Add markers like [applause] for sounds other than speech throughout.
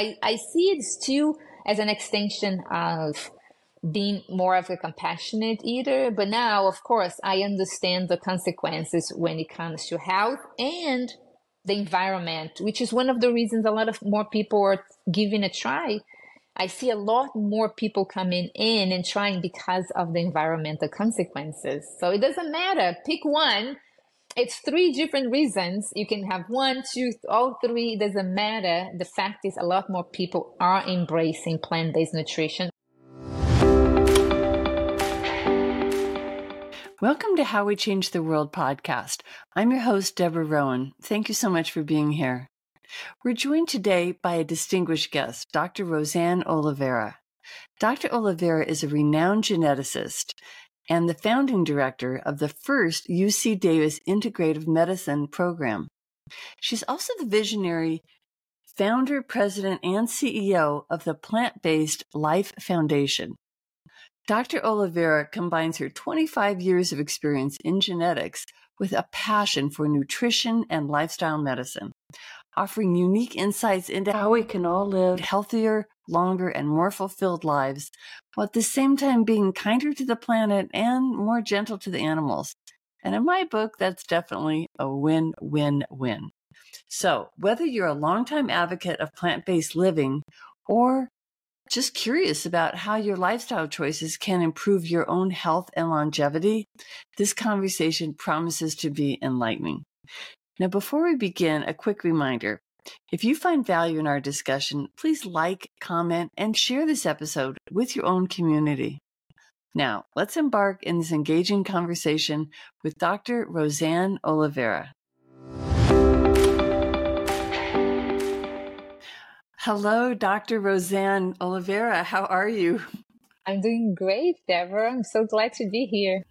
I, I, see it still as an extension of being more of a compassionate eater. But now, of course, I understand the consequences when it comes to health and the environment, which is one of the reasons a lot of more people are giving a try. I see a lot more people coming in and trying because of the environmental consequences. So it doesn't matter. Pick one. It's three different reasons. You can have one, two, all three. It doesn't matter. The fact is, a lot more people are embracing plant based nutrition. Welcome to How We Change the World podcast. I'm your host, Deborah Rowan. Thank you so much for being here. We're joined today by a distinguished guest, Dr. Rosane Oliveira. Dr. Oliveira is a renowned geneticist and the founding director of the first UC Davis Integrative Medicine program. She's also the visionary founder, president, and CEO of the Plant Based Life Foundation. Dr. Oliveira combines her 25 years of experience in genetics with a passion for nutrition and lifestyle medicine, offering unique insights into how we can all live healthier, longer, and more fulfilled lives, while at the same time being kinder to the planet and more gentle to the animals. And in my book, that's definitely a win win win. So, whether you're a longtime advocate of plant based living or just curious about how your lifestyle choices can improve your own health and longevity, this conversation promises to be enlightening. Now, before we begin, a quick reminder. If you find value in our discussion, please like, comment, and share this episode with your own community. Now, let's embark in this engaging conversation with Dr. Rosane Oliveira. Hello, Dr. Rosane Oliveira. How are you? I'm doing great, Deborah. I'm so glad to be here.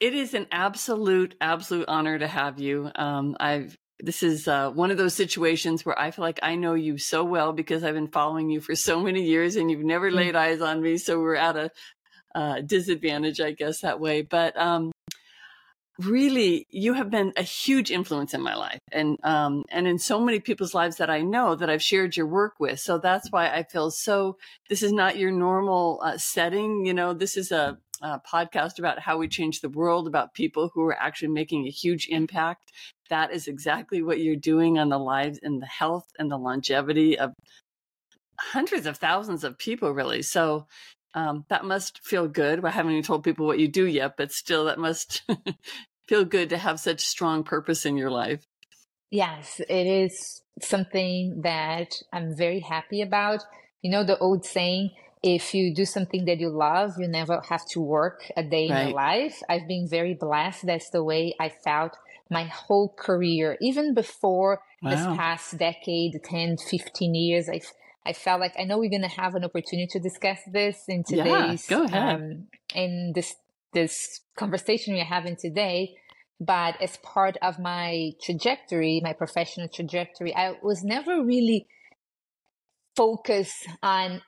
It is an absolute, absolute honor to have you. Um, I've this is uh, one of those situations where I feel like I know you so well because I've been following you for so many years, and you've never mm. laid eyes on me. So we're at a uh, disadvantage, I guess, that way. But um, really you have been a huge influence in my life and um and in so many people's lives that I know that I've shared your work with so that's why I feel so this is not your normal uh, setting you know this is a, a podcast about how we change the world about people who are actually making a huge impact that is exactly what you're doing on the lives and the health and the longevity of hundreds of thousands of people really so um, that must feel good. I haven't even told people what you do yet, but still, that must [laughs] feel good to have such strong purpose in your life. Yes, it is something that I'm very happy about. You know, the old saying, if you do something that you love, you never have to work a day right. in your life. I've been very blessed. That's the way I felt my whole career, even before wow. this past decade, 10, 15 years. I've I felt like I know we're going to have an opportunity to discuss this in today's yeah, go ahead. Um, in this this conversation we're having today. But as part of my trajectory, my professional trajectory, I was never really focused on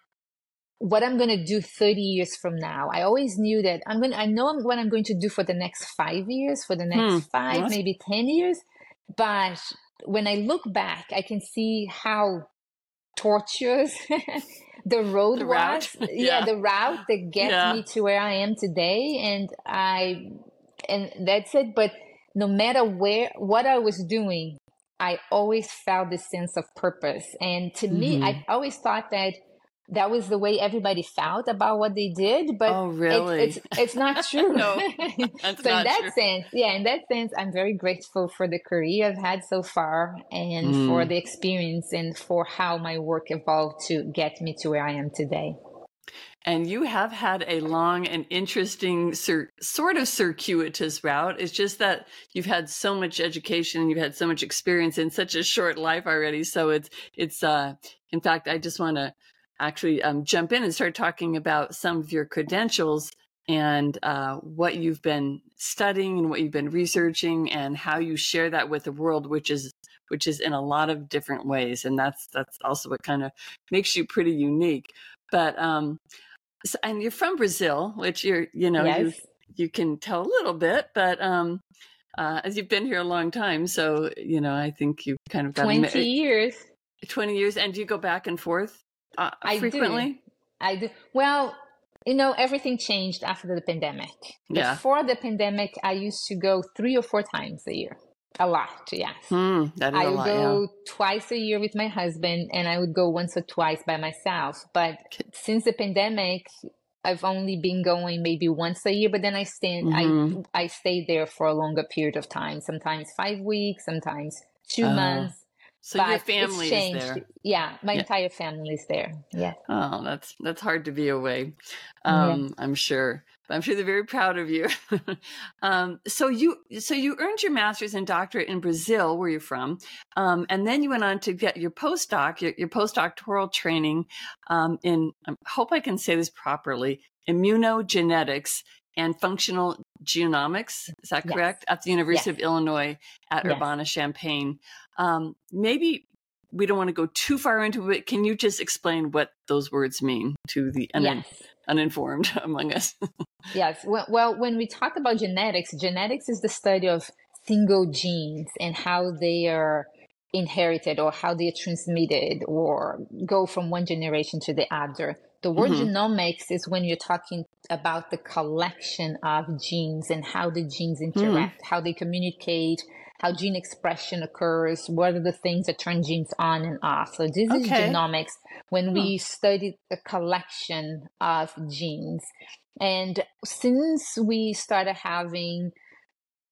what I'm going to do 30 years from now. I always knew that I'm going to, I know what I'm going to do for the next five years, for the next hmm. five, maybe 10 years. But when I look back, I can see how tortuous [laughs] the road the was. [laughs] yeah. yeah. the route that gets yeah. me to where I am today. And I, and that's it. But no matter where, what I was doing, I always felt this sense of purpose. And to mm-hmm. me, I mm-hmm. always thought that that was the way everybody felt about what they did but oh, really? it's, it's, it's not [laughs] true no, [laughs] so in that true. sense yeah in that sense i'm very grateful for the career i've had so far and mm. for the experience and for how my work evolved to get me to where i am today and you have had a long and interesting cir- sort of circuitous route. It's just that you've had so much education and you've had so much experience in such a short life already. So it's it's uh in fact I just want to actually um, jump in and start talking about some of your credentials and uh, what you've been studying and what you've been researching and how you share that with the world, which is which is in a lot of different ways, and that's that's also what kind of makes you pretty unique. But um, so, and you're from Brazil, which you're you know yes. you you can tell a little bit, but um, uh, as you've been here a long time, so you know I think you've kind of got twenty a, years. 20 years. And do you go back and forth uh, I frequently? Do. I do. Well, you know, everything changed after the pandemic. Yeah. Before the pandemic, I used to go three or four times a year. A lot, yes. Mm, that is I would lot, go yeah. twice a year with my husband, and I would go once or twice by myself. But since the pandemic, I've only been going maybe once a year, but then I stay mm-hmm. I I stay there for a longer period of time. Sometimes five weeks, sometimes two uh, months. So but your family is there. Yeah, my yeah. entire family is there. Yeah. Oh, that's that's hard to be away. Um, yeah. I'm sure. I'm sure they're very proud of you. [laughs] um, so you so you earned your master's and doctorate in Brazil, where you're from, um, and then you went on to get your postdoc, your, your postdoctoral training um, in. I hope I can say this properly: immunogenetics and functional genomics. Is that correct? Yes. At the University yes. of Illinois at yes. Urbana Champaign. Um, maybe we don't want to go too far into it. Can you just explain what those words mean to the un- yes. uninformed [laughs] among us? yes. Well, well, when we talk about genetics, genetics is the study of single genes and how they are inherited or how they are transmitted or go from one generation to the other. The word mm-hmm. genomics is when you're talking about the collection of genes and how the genes mm. interact, mm. how they communicate, how gene expression occurs, what are the things that turn genes on and off. So this okay. is genomics when we hmm. study the collection of genes. And since we started having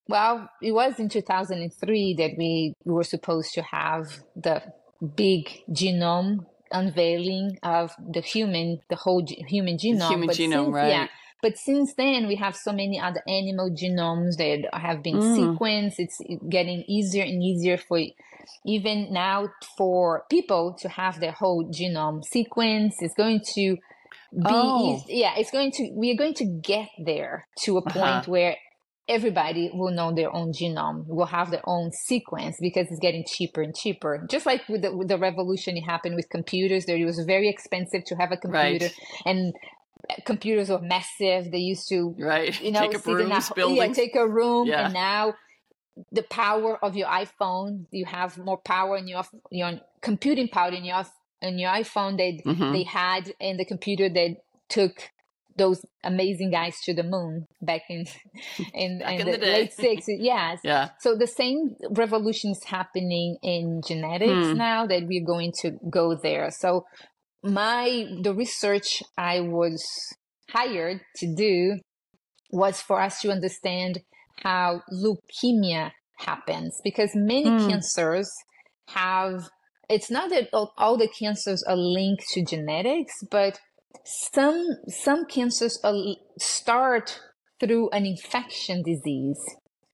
well, it was in 2003 that we were supposed to have the big genome unveiling of the human, the whole human genome. Human but genome, since, right? Yeah, but since then, we have so many other animal genomes that have been mm. sequenced. It's getting easier and easier for even now for people to have their whole genome sequenced. It's going to be oh. easy. Yeah, it's going to, we are going to get there to a point uh-huh. where everybody will know their own genome, will have their own sequence because it's getting cheaper and cheaper. Just like with the, with the revolution it happened with computers, there it was very expensive to have a computer, right. and computers were massive. They used to, right, you know, take up rooms, buildings. Yeah, take a room, yeah. and now the power of your iPhone, you have more power in your your computing power in your in your iPhone that mm-hmm. they had in the computer that took those amazing guys to the moon back in [laughs] in, back in, in the, the late 60s yes yeah so the same revolution is happening in genetics hmm. now that we're going to go there so my the research I was hired to do was for us to understand how leukemia happens because many mm. cancers have it's not that all the cancers are linked to genetics but some some cancers start through an infection disease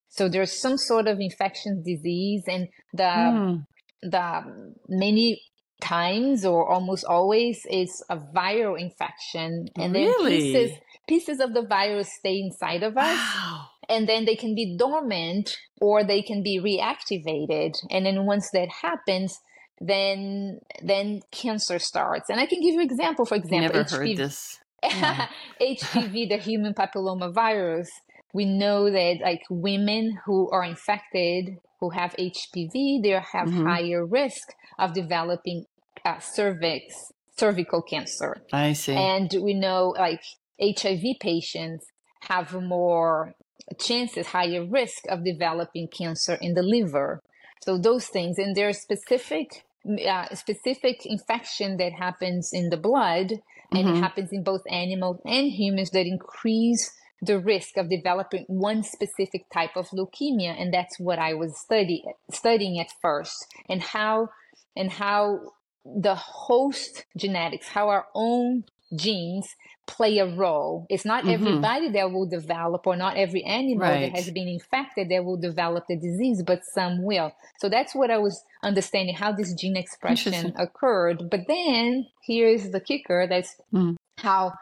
so there's some sort of infection disease and the mm. the many times or almost always is a viral infection and then really? pieces pieces of the virus stay inside of us wow. and then they can be dormant or they can be reactivated and then once that happens then then cancer starts and i can give you an example for example Never HPV, heard this. [laughs] Yeah. HPV the human papilloma virus we know that like women who are infected who have HPV, they have mm-hmm. higher risk of developing uh, cervix cervical cancer. I see. And we know like HIV patients have more chances, higher risk of developing cancer in the liver. So those things, and there's specific uh, specific infection that happens in the blood, and mm-hmm. it happens in both animals and humans that increase the risk of developing one specific type of leukemia, and that's what I was study studying at first, and how and how the host genetics, how our own genes play a role. It's not mm-hmm. everybody that will develop, or not every animal right. that has been infected that will develop the disease, but some will. So that's what I was understanding how this gene expression occurred. But then here's the kicker that's mm. how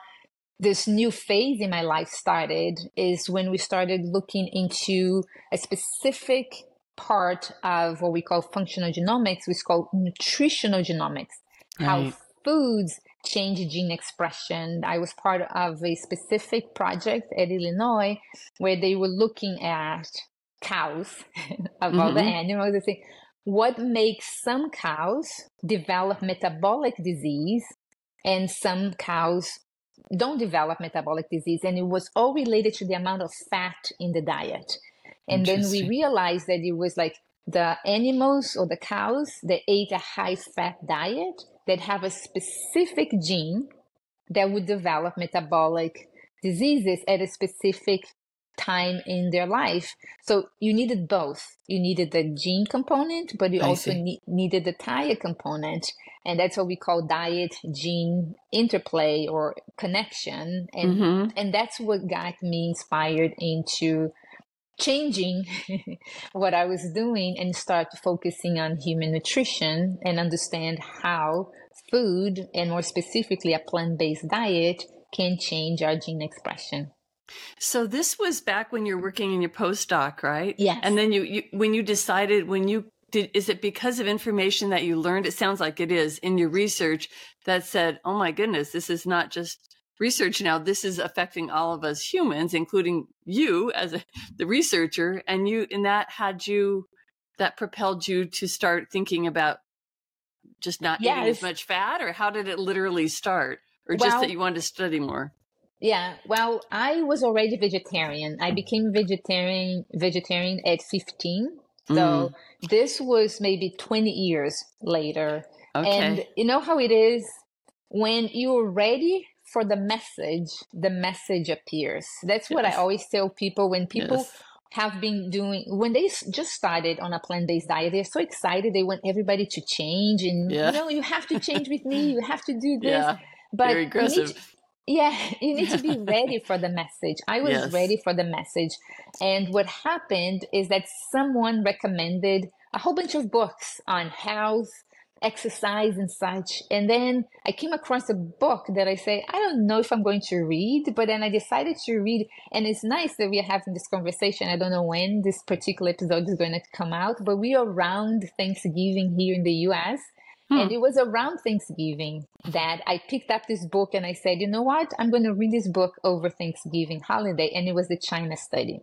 this new phase in my life started is when we started looking into a specific part of what we call functional genomics, which is called nutritional genomics, right. how foods change gene expression. I was part of a specific project at Illinois where they were looking at cows [laughs] of mm-hmm. all the mm-hmm. animals and saying, what makes some cows develop metabolic disease and some cows don't develop metabolic disease. And it was all related to the amount of fat in the diet. And then we realized that it was like the animals or the cows that ate a high fat diet that have a specific gene that would develop metabolic diseases at a specific time in their life. So you needed both. You needed the gene component, but you I also ne- needed the diet component. And that's what we call diet gene interplay or connection. And, mm-hmm. and that's what got me inspired into changing [laughs] what I was doing and start focusing on human nutrition and understand how food and more specifically a plant-based diet can change our gene expression. So this was back when you're working in your postdoc, right? Yes. And then you, you when you decided when you did is it because of information that you learned it sounds like it is in your research that said, "Oh my goodness, this is not just research now. This is affecting all of us humans, including you as a, [laughs] the researcher and you and that had you that propelled you to start thinking about just not yes. eating as much fat or how did it literally start or just well, that you wanted to study more yeah, well, I was already vegetarian. I became vegetarian vegetarian at 15. So mm. this was maybe 20 years later. Okay. And you know how it is when you're ready for the message, the message appears. That's yes. what I always tell people when people yes. have been doing when they just started on a plant-based diet they're so excited they want everybody to change and yeah. you know you have to change with me you have to do [laughs] this yeah. but Very aggressive [laughs] yeah, you need to be [laughs] ready for the message. I was yes. ready for the message. And what happened is that someone recommended a whole bunch of books on health, exercise, and such. And then I came across a book that I say, I don't know if I'm going to read, but then I decided to read. And it's nice that we are having this conversation. I don't know when this particular episode is going to come out, but we are around Thanksgiving here in the US. Hmm. And it was around Thanksgiving that I picked up this book and I said, you know what? I'm going to read this book over Thanksgiving holiday. And it was the China study.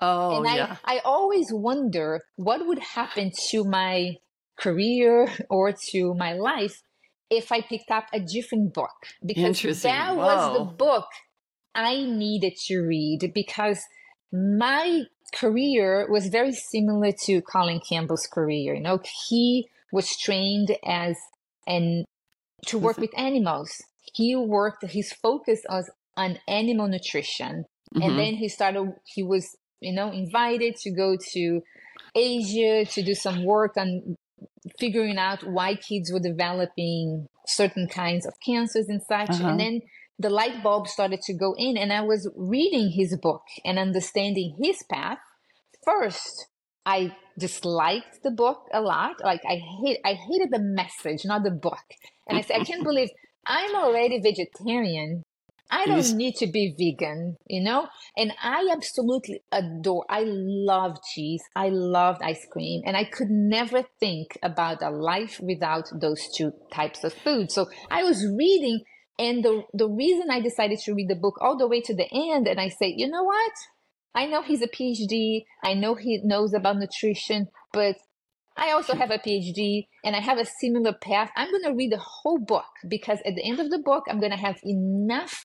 Oh, and yeah. I, I always wonder what would happen to my career or to my life if I picked up a different book. Because that was the book I needed to read because my career was very similar to Colin Campbell's career. You know, he was trained as and to work with animals. He worked, his focus was on animal nutrition. Mm-hmm. And then he started, he was, you know, invited to go to Asia to do some work on figuring out why kids were developing certain kinds of cancers and such. Uh-huh. And then the light bulb started to go in, and I was reading his book and understanding his path. First, I disliked the book a lot. Like I hate, I hated the message, not the book. And I said, I can't [laughs] believe I'm already vegetarian. I don't need to be vegan, you know? And I absolutely adore, I love cheese. I loved ice cream. And I could never think about a life without those two types of food. So I was reading, and the, the reason I decided to read the book all the way to the end, and I say, you know what? I know he's a PhD. I know he knows about nutrition, but I also have a PhD and I have a similar path. I'm going to read the whole book because at the end of the book, I'm going to have enough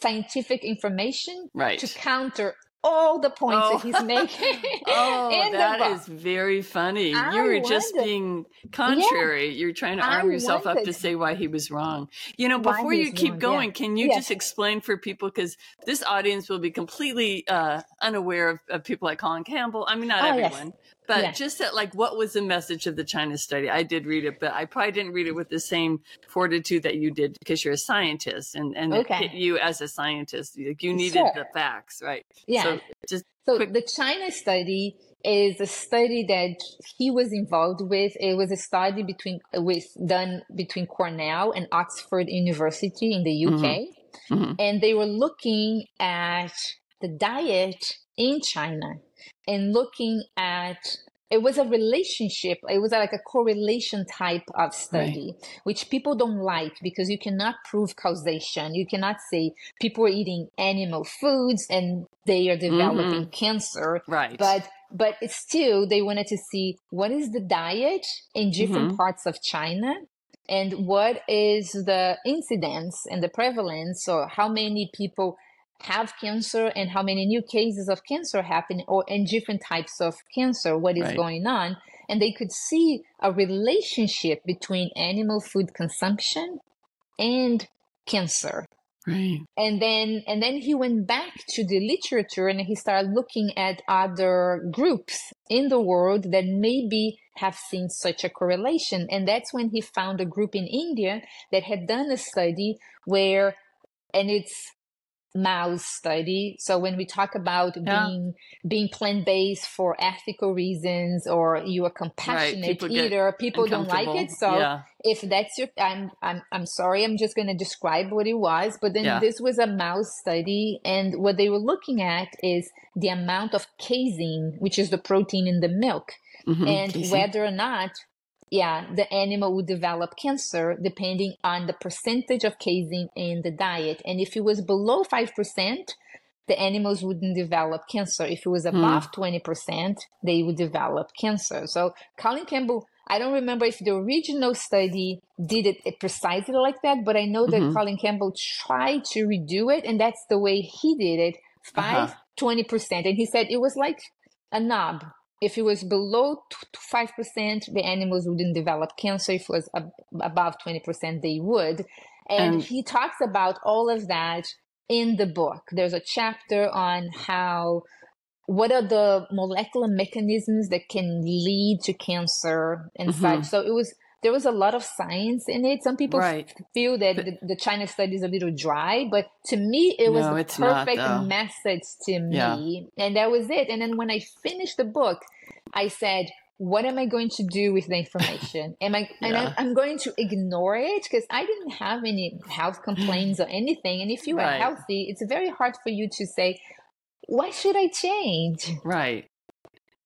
scientific information right. to counter all the points oh. that he's [laughs] making. oh, [laughs] that is very funny. I you were just being contrary. Yeah. You're trying to arm I yourself up to say why he was wrong. You know, before you keep wrong. going, yeah. can you just explain for people because this audience will be completely uh, unaware of, of, people like Colin Campbell. I mean, not oh, everyone. Yes. But yeah. just that, like, what was the message of the China study? I did read it, but I probably didn't read it with the same fortitude that you did because you're a scientist and, and okay. you as a scientist. Like you needed sure. the facts, right? Yeah. So just so quick- the China study is a study that he was involved with. It was a study between with done between Cornell and Oxford University in the UK, mm-hmm. Mm-hmm. and they were looking at the diet in China and looking at it was a relationship it was like a correlation type of study right. which people don't like because you cannot prove causation you cannot say people are eating animal foods and they are developing mm-hmm. cancer right but but it's still they wanted to see what is the diet in different Mhm. parts of China and what is the incidence and the prevalence or how many people have cancer and how many new cases of cancer happen or in different types of cancer what is Right. going on and they could see a relationship between animal food consumption and cancer Right. and then and then he went back to the literature and he started looking at other groups in the world that maybe have seen such a correlation and that's when he found a group in india that had done a study where and it's mouse study so when we talk about Yeah. being being plant-based for ethical reasons or you're a compassionate people eater people don't like it so yeah. if that's your i'm i'm i'm sorry i'm just going to describe what it was but then Yeah. this was a mouse study and what they were looking at is the amount of casein which is the protein in the milk Mhm. and Casey. whether or not yeah the animal would develop cancer depending on the percentage of casein in the diet and if it was below 5% the animals wouldn't develop cancer if it was Hmm. above 20% they would develop cancer so colin campbell i don't remember if the original study did it precisely like that but i know that Mhm. colin campbell tried to redo it and that's the way he did it 5 Uh-huh. 20% and he said it was like a knob if it was below 5%, the animals wouldn't develop cancer. If it was ab- above 20%, they would. And, And- he talks about all of that in the book. There's a chapter on how, what are the molecular mechanisms that can lead to cancer and Mhm. such. So it was, there was a lot of science in it. Some people Right. f- feel that the, the China study is a little dry, but to me, it was No, the it's not, perfect message to Yeah. me. And that was it. And then when I finished the book, I said, what am I going to do with the information? Am I, and I'm, I'm going to ignore it because I didn't have any health complaints or anything. And if you are healthy, it's very hard for you to say, why should I change? Right.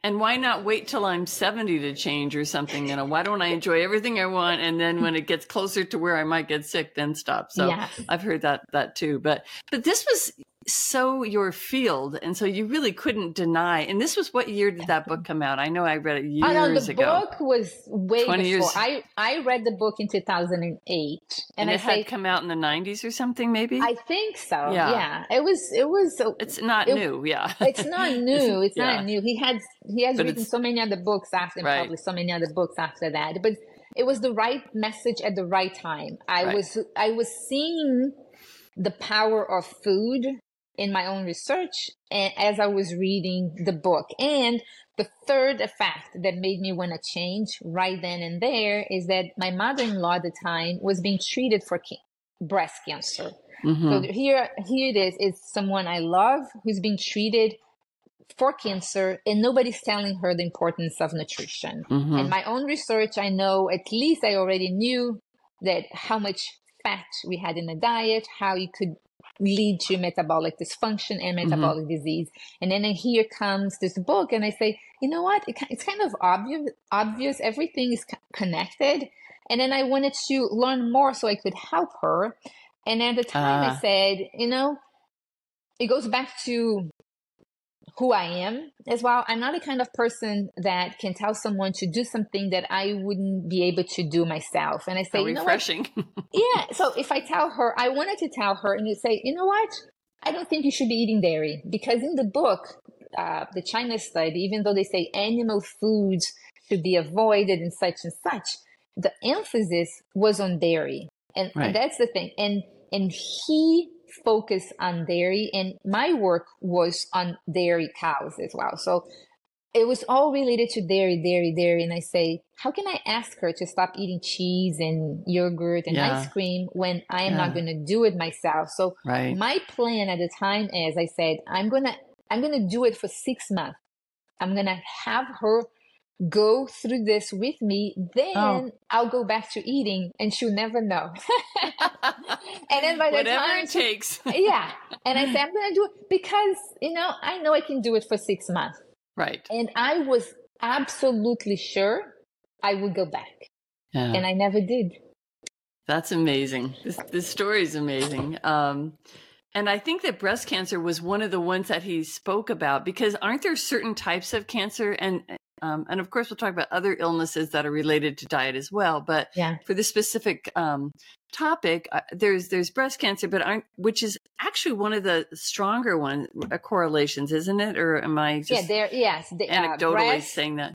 And why not wait till I'm 70 to change or something? You know, why don't I enjoy everything I want? And then when it gets closer to where I might get sick, then stop. So Yes. I've heard that, that too. But, but this was so your field. And so you really couldn't deny. And this was what year did that book [laughs] come out? I know I read it years Oh no, the ago. book was way 20 before. years. I I read the book in 2008, and and, I it say had come out in the 90s or something, maybe? I think so. Yeah. Yeah, it was it was it's not it- new. Yeah. [laughs] it's not [laughs] new. It's Yeah. not new. He had he has But written so many other books after, and Right. probably so many other books after that. But it was the right message at the right time. I Right. was I was seeing the power of food in my own research and as I was reading the book. And the third effect that made me want to change right then and there is that my mother-in-law at the time was being treated for ca- breast cancer. Mhm. So here, here it is. is someone I love who's being treated for cancer, and nobody's telling her the importance of nutrition. Mhm. In my own research, I know at least I already knew that how much fat we had in the diet, how you could lead to metabolic dysfunction and metabolic disease. And then here comes this book, and I say, you know what? It, it's kind of obvious. Obvious. Everything is connected. And then I wanted to learn more so I could help her. And at the time, I Ah. said, you know, it goes back to who I am as well. I'm not the kind of person that can tell someone to do something that I wouldn't be able to do myself. And I say, How you know what? [laughs] Yeah. So if I tell her, I wanted to tell her, and you say, you know what? I don't think you should be eating dairy because in the book, uh, the China study, even though they say animal foods should be avoided and such and such, the emphasis was on dairy, and, Right. and that's the thing. And and he focused on dairy, and my work was on dairy cows as well. So it was all related to dairy, dairy, dairy. And I say, how can I ask her to stop eating cheese and yogurt and Yeah. ice cream when I am not going to do it myself? So right. my plan at the time is I said, I'm gonna I'm gonna do it for six months. I'm gonna have her go through this with me, then Oh. I'll go back to eating and she'll never know. [laughs] and then by the Whatever time it takes. [laughs] yeah. And I said, I'm gonna do it because, you know, I know I can do it for six months. right. And I was absolutely sure I would go back. Yeah. And I never did. That's amazing. This this story is amazing. Um, And I think that breast cancer was one of the ones that he spoke about because aren't there certain types of cancer and um, and of course we'll talk about other illnesses that are related to diet as well. But yeah. for this specific um, topic, uh, there's there's breast cancer, but aren't which is actually one of the stronger one uh, correlations, isn't it? Or am I just yeah? There, yes, the, anecdotally uh, breast, saying that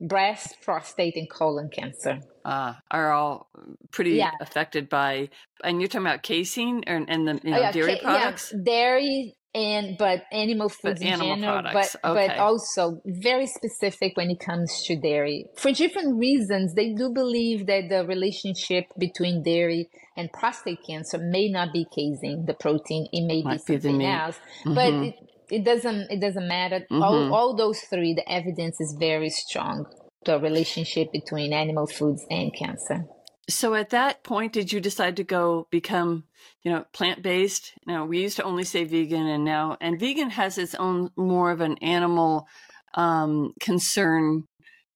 breast, prostate, and colon cancer uh, are all pretty yeah. affected by. And you're talking about casein and, and the you know, oh, yeah, dairy ca- products. Yeah, dairy and but animal foods but in animal general, products. but okay. but also very specific when it comes to dairy for different reasons. They do believe that the relationship between dairy and prostate cancer may not be casein, the protein. It may Might be something be else, mm-hmm. but it, it doesn't it doesn't matter. Mm-hmm. All all those three, the evidence is very strong. The relationship between animal foods and cancer. So at that point, did you decide to go become, you know, plant based? Now we used to only say vegan, and now and vegan has its own more of an animal um, concern.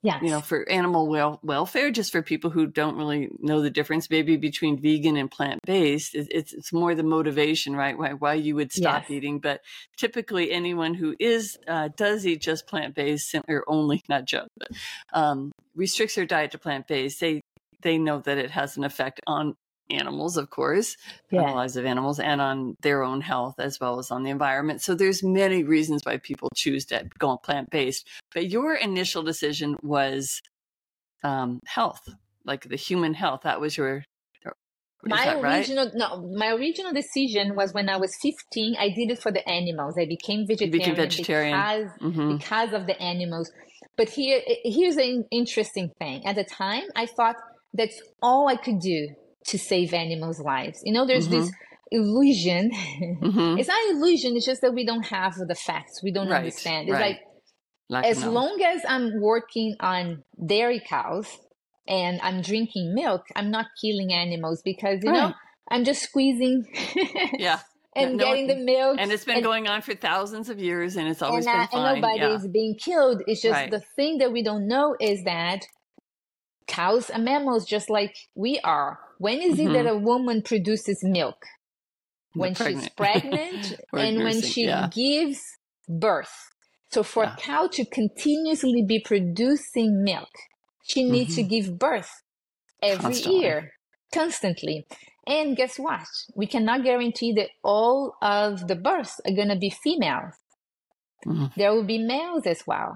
Yes. You know, for animal wel- welfare, just for people who don't really know the difference, maybe between vegan and plant based, it, it's it's more the motivation, right? Why why you would stop Yes. eating. But typically, anyone who is uh, does eat just plant based or only not just, but um, restricts their diet to plant based, they they know that it has an effect on animals, of course, on the lives of animals, and on their own health as well as on the environment. So there's many reasons why people choose to go plant based. But your initial decision was um, health, like the human health. That was your. My that right? original no, my original decision was when I was 15. I did it for the animals. I became vegetarian, became vegetarian. because Mhm. because of the animals. But here here's an interesting thing. At the time, I thought that's all I could do to save animals' lives. You know, there's this illusion. [laughs] Mhm. it's not illusion. It's just that we don't have the facts. We don't Right, understand. It's right. like of as knowledge. long as I'm working on dairy cows and I'm drinking milk, I'm not killing animals because you know I'm just squeezing [laughs] yeah, and No- getting the milk. and it's been and, going on for thousands of years, and it's always and, been uh, fine. and nobody yeah. is being killed. It's just Right. the thing that we don't know is that cows are mammals just like we are. When is it that a woman produces milk? When she's pregnant. [laughs] pregnant Or [laughs] and when she yeah. gives birth. So for Yeah. a cow to continuously be producing milk, she needs to give birth every Mm-hmm. Constantly. year, constantly. And guess what? We cannot guarantee that all of the births are going to be females. Mhm. There will be males as well.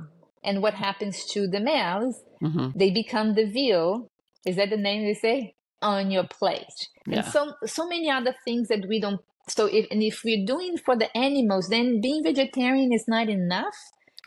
And what happens to the males? Mhm. They become the veal. Is that the name they say? On your plate. Yeah. And so so many other things that we don't so if and if we're doing for the animals, then being vegetarian is not enough.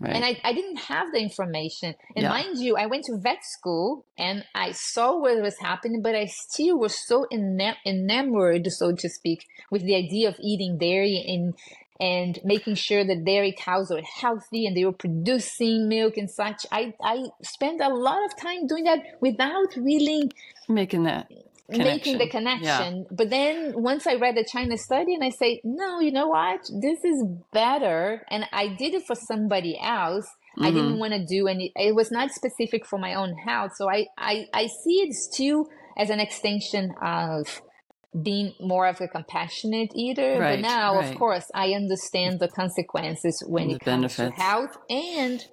Right. And I, I didn't have the information. And Yeah. mind you, I went to vet school and I saw what was happening, but I still was so ena- enamored, so to speak, with the idea of eating dairy and and making sure that dairy cows are healthy and they were producing milk and such. I, I spent a lot of time doing that without really Making that making the Connection. Yeah. But then once I read the China study and I say, no, you know what? This is better. And I did it for somebody else. I didn't Mm-hmm. want to do any, it was not specific for my own health. So I, I, I see it still as an extension of being more of a compassionate eater. Right, but now, right. of course, I understand the consequences when The it comes benefits. to health and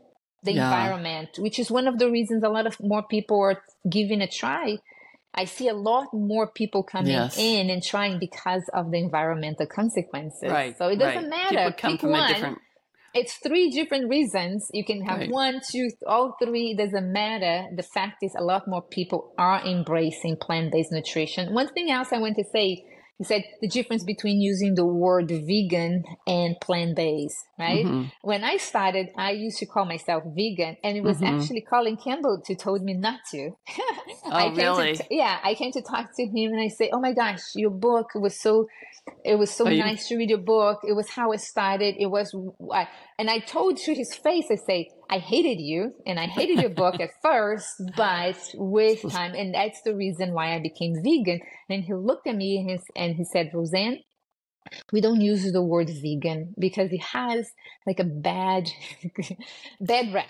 the Yeah. environment, which is one of the reasons a lot of more people are giving a try. I see a lot more people coming Yes. in and trying because of the environmental consequences. Right. So it doesn't right. matter. People come Pick from one. a different. It's three different reasons. You can have Right. one, two, all three. It doesn't matter. The fact is, a lot more people are embracing plant based nutrition. One thing else I want to say you said the difference between using the word vegan and plant based, right? Mhm. When I started, I used to call myself vegan, and it was Mhm. actually Colin Campbell who told me not to. [laughs] I Oh, really? To, yeah, I came to talk to him, and I say, "Oh my gosh, your book was so, it was so Oh, you- nice to read your book. It was how it started. It was, I, and I told to his face, I say, I hated you, and I hated your book at [laughs] first, but with [laughs] time, and that's the reason why I became vegan. And he looked at me and, his, and he said, Rosane, we don't use the word vegan because it has like a bad, [laughs] bad rap.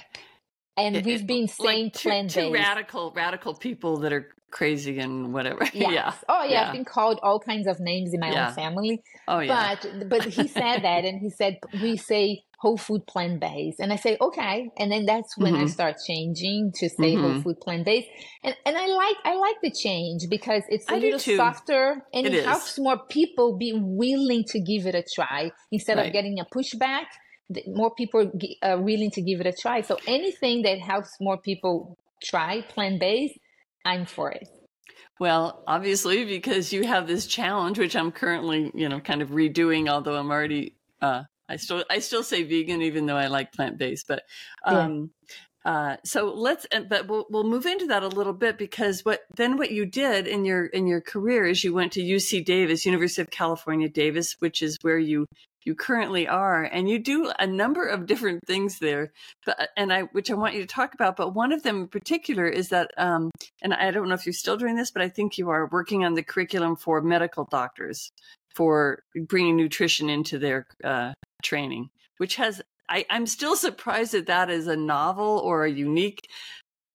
and we've been saying like two, plant based. radical, radical people that are crazy and whatever. [laughs] Yes. yeah. Oh yeah, yeah, I've been called all kinds of names in my yeah. own family. Oh yeah. But but he said that, and he said we say whole food plant based, and I say okay, and then that's when mm-hmm. I start changing to say mm-hmm. whole food plant based, and and I like I like the change because it's a I little softer and it, it helps more people be willing to give it a try instead right. of getting a pushback more people are willing to give it a try. So anything that helps more people try plant based, I'm for it. Well, obviously, because you have this challenge, which I'm currently, you know, kind of redoing, although I'm already, uh, I still, I still say vegan, even though I like plant based. But, um, yeah. uh, so let's, but we'll, we'll move into that a little bit because what then what you did in your in your career is you went to UC Davis, University of California, Davis, which is where you you currently are and you do a number of different things there but and i which i want you to talk about but one of them in particular is that um and i don't know if you're still doing this but i think you are working on the curriculum for medical doctors for bringing nutrition into their uh, training which has I, i'm still [laughs] surprised that that is a novel or a unique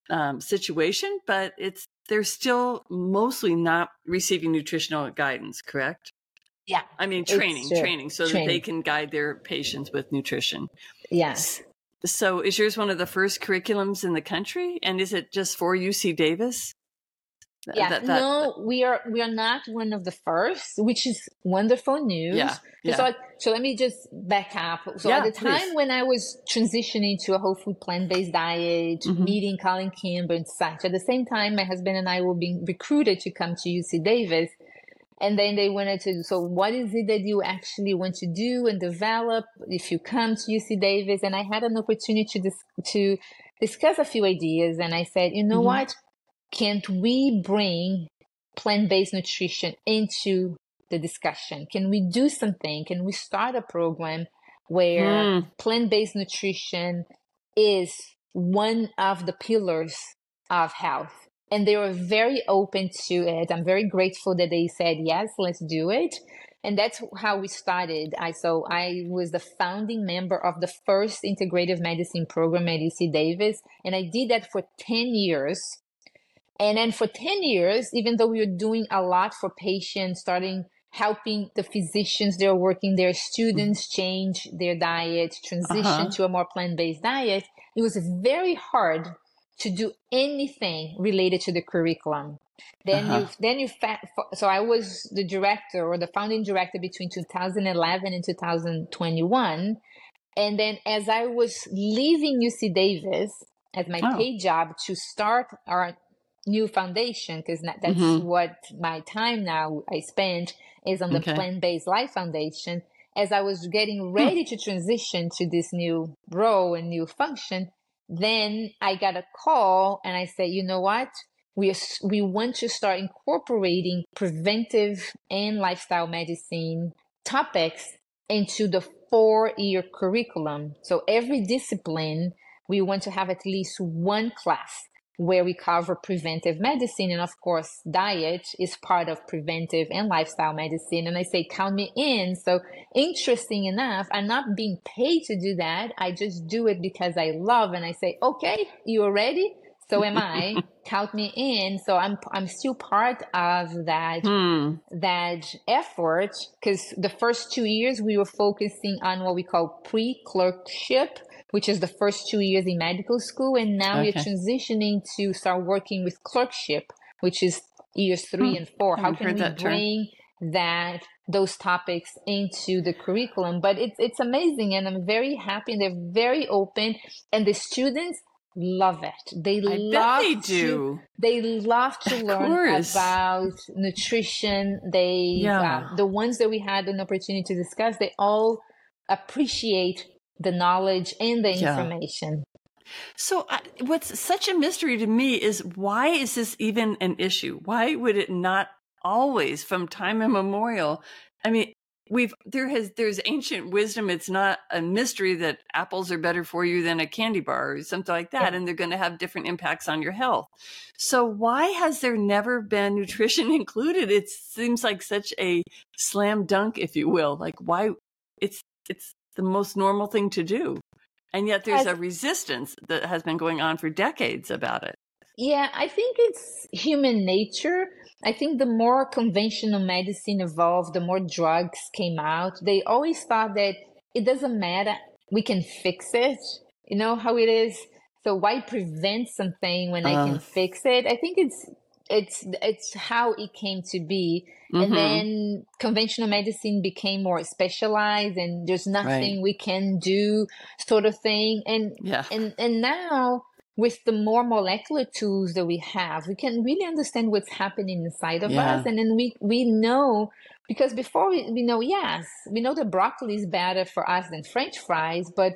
um, situation but it's they're still mostly not receiving nutritional guidance correct yeah. I mean, training, training, so training. that they can guide their patients with nutrition. Yes. So is yours one of the first curriculums in the country? And is it just for UC Davis? Yeah, that, that, no, we are we are not one of the first, which is wonderful news. Yeah, yeah. So, so let me just back up. So yeah, at the time please. when I was transitioning to a whole food plant based diet, mm-hmm. meeting Colin Campbell and such, at the same time, my husband and I were being recruited to come to UC Davis and then they wanted to so what is it that you actually want to do and develop if you come to uc davis and i had an opportunity to, dis- to discuss a few ideas and i said you know mm-hmm. what can't we bring plant-based nutrition into the discussion can we do something can we start a program where mm. plant-based nutrition is one of the pillars of health and they were very open to it. I'm very grateful that they said, yes, let's do it. And that's how we started. I so I was the founding member of the first integrative medicine program at UC Davis, and I did that for 10 years. And then for 10 years, even though we were doing a lot for patients, starting helping the physicians they're working their students change their diet, transition uh-huh. to a more plant-based diet, it was very hard to do anything related to the curriculum. Then uh-huh. you, then you, fa- so I was the director or the founding director between 2011 and 2021. And then as I was leaving UC Davis as my oh. paid job to start our new foundation, because that's mm-hmm. what my time now I spend is on the okay. Plant Based Life Foundation. As I was getting hmm. ready to transition to this new role and new function, then I got a call and I said, you know what? We, we want to start incorporating preventive and lifestyle medicine topics into the four year curriculum. So every discipline, we want to have at least one class where we cover preventive medicine. And of course, diet is part of preventive and lifestyle medicine. And I say, count me in. So interesting enough, I'm not being paid to do that. I just do it because I love. And I say, okay, you are ready? So am I. [laughs] count me in. So I'm, I'm still part of that, hmm. that effort. Cause the first two years we were focusing on what we call pre-clerkship which is the first two years in medical school. And now okay. we're transitioning to start working with clerkship, which is years three hmm. and four. How can we that bring term. that those topics into the curriculum? But it's it's amazing, and I'm very happy, and they're very open, and the students love it. They I love they do. To, they love to of learn course. about nutrition. They yeah. uh, the ones that we had an opportunity to discuss, they all appreciate the knowledge and the information. Yeah. So, uh, what's such a mystery to me is why is this even an issue? Why would it not always, from time immemorial? I mean, we've there has there's ancient wisdom. It's not a mystery that apples are better for you than a candy bar or something like that, yeah. and they're going to have different impacts on your health. So, why has there never been nutrition [laughs] included? It seems like such a slam dunk, if you will. Like, why? It's it's the most normal thing to do. And yet there's a resistance that has been going on for decades about it. Yeah, I think it's human nature. I think the more conventional medicine evolved, the more drugs came out. They always thought that it doesn't matter, we can fix it. You know how it is? So why prevent something when uh, I can fix it? I think it's it's it's how it came to be mm-hmm. and then conventional medicine became more specialized and there's nothing right. we can do sort of thing and yeah. and and now with the more molecular tools that we have we can really understand what's happening inside of yeah. us and then we we know because before we, we know yes we know that broccoli is better for us than french fries but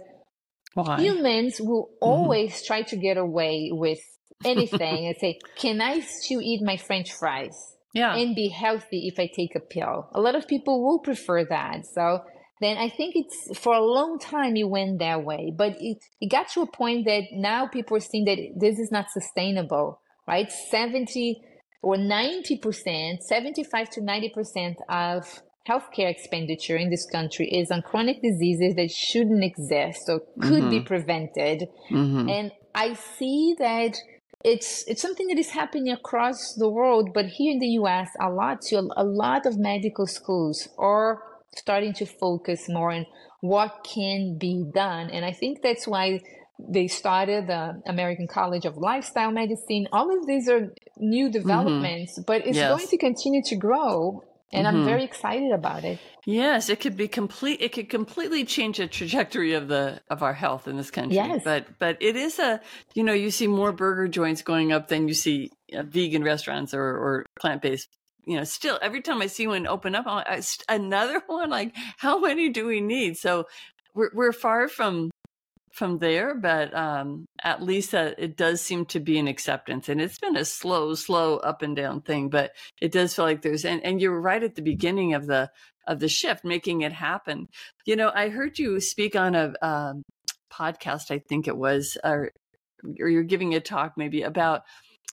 Why? humans will mm-hmm. always mm-hmm. try to get away with anything and say, can I still eat my French fries? Yeah. And be healthy if I take a pill. A lot of people will prefer that. So then I think it's for a long time it went that way. But it, it got to a point that now people are seeing that this is not sustainable, right? 70 or 90%, 75 to 90% of healthcare expenditure in this country is on chronic diseases that shouldn't exist or could mm-hmm. be prevented. Mm-hmm. And I see that it's it's something that is happening across the world, but here in the U.S., a lot to a lot of medical schools are starting to focus more on what can be done, and I think that's why they started the American College of Lifestyle Medicine. All of these are new mm-hmm. developments, mm-hmm. but it's yes. going to continue to grow and mm-hmm. I'm very excited about it. Yes, it could be complete. It could completely change the trajectory of the of our health in this country. Yes, but but it is a you know you see more burger joints going up than you see uh, vegan restaurants or or plant based. You know, still every time I see one open up, I, another [laughs] one. Like, how many do we need? So we're we're far from from there, but um, at least uh, it does seem to be an acceptance. And it's been a slow, slow up and down thing, but it does feel like there's and, and you're right at the beginning of the of the shift, making it happen. You know, I heard you speak on a um, podcast, I think it was, or, or you're giving a talk maybe about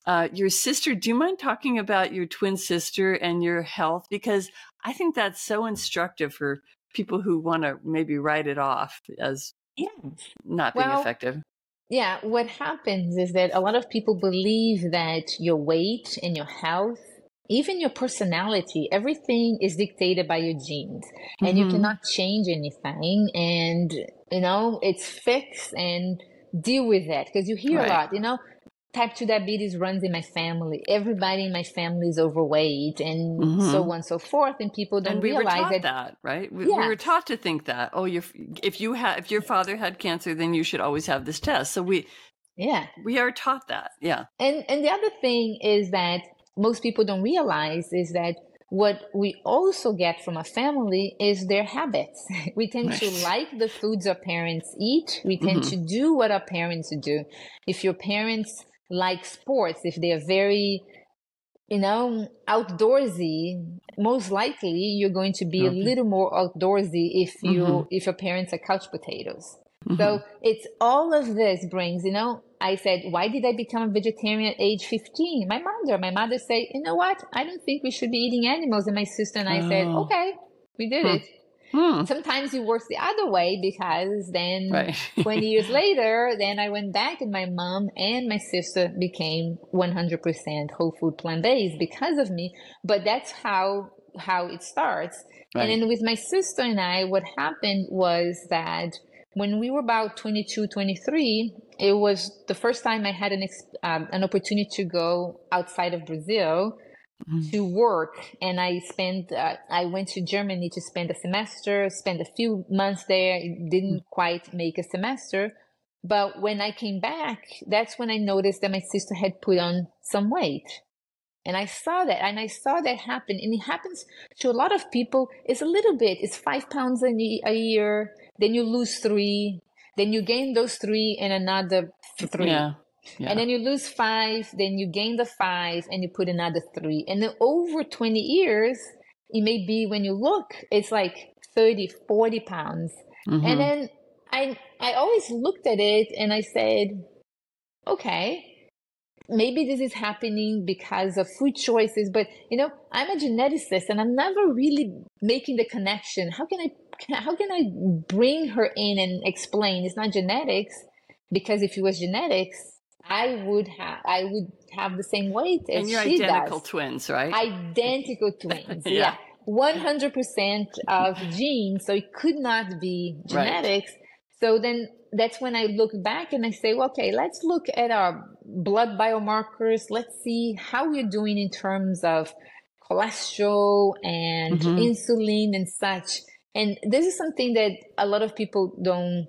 uh, your sister. Do you mind talking about your twin sister and your health? Because I think that's so instructive for people who want to maybe write it off as yeah. not being well, effective. Yeah, what happens is that a lot of people believe that your weight and your health, even your personality, everything is dictated by your genes and mm-hmm. you cannot change anything. And, you know, it's fixed and deal with that because you hear right. a lot, you know, type 2 diabetes runs in my family. Everybody in my family is overweight and mm-hmm. so on and so forth. And people don't and we realize that, that, right? We, we, were taught to think that, oh, if you have, if your father had cancer, then you should always have this test. So we, yeah, we are taught that. Yeah. And, and the other thing is that most people don't realize is that what we also get from a family is their habits. [laughs] We tend nice. to like the foods our parents eat. We tend mm-hmm. to do what our parents do. If your parents like sports, if they are very, you know, outdoorsy, most likely you're going to be okay. a little more outdoorsy if you mm-hmm. if your parents are couch potatoes. Mm-hmm. So it's all of this brings, you know, I said, why did I become a vegetarian at age 15? My mother, my mother said, you know what? I don't think we should be eating animals. And my sister and I oh. said, okay, we did hmm. it. Hmm. Sometimes it works the other way because then right. [laughs] 20 years later, then I went back and my mom and my sister became 100% whole food plant based because of me. But that's how, how it starts. Right. And then with my sister and I, what happened was that when we were about 22, 23, it was the first time I had an, um, an opportunity to go outside of Brazil mm-hmm. to work and i spent uh, i went to germany to spend a semester spend a few months there didn't mm-hmm. quite make a semester but when i came back that's when i noticed that my sister had put on some weight and i saw that and i saw that happen and it happens to a lot of people it's a little bit it's five pounds a year then you lose three then you gain those three and another three yeah. Yeah. And then you lose five, then you gain the five and you put another three. And then over 20 years, it may be when you look, it's like 30, 40 pounds. Mm-hmm. And then I, I always looked at it and I said, okay, maybe this is happening because of food choices, but you know, I'm a geneticist and I'm never really making the connection. How can I how can I bring her in and explain it's not genetics? Because if it was genetics, I would have I would have the same weight as and you're she identical does. twins, right? Identical [laughs] twins. Yeah. yeah. 100% of genes, so it could not be Right. genetics. So then that's when I look back and I say, well, okay, let's look at our blood biomarkers. Let's see how we're doing in terms of cholesterol and Mhm. insulin and such. And this is something that a lot of people don't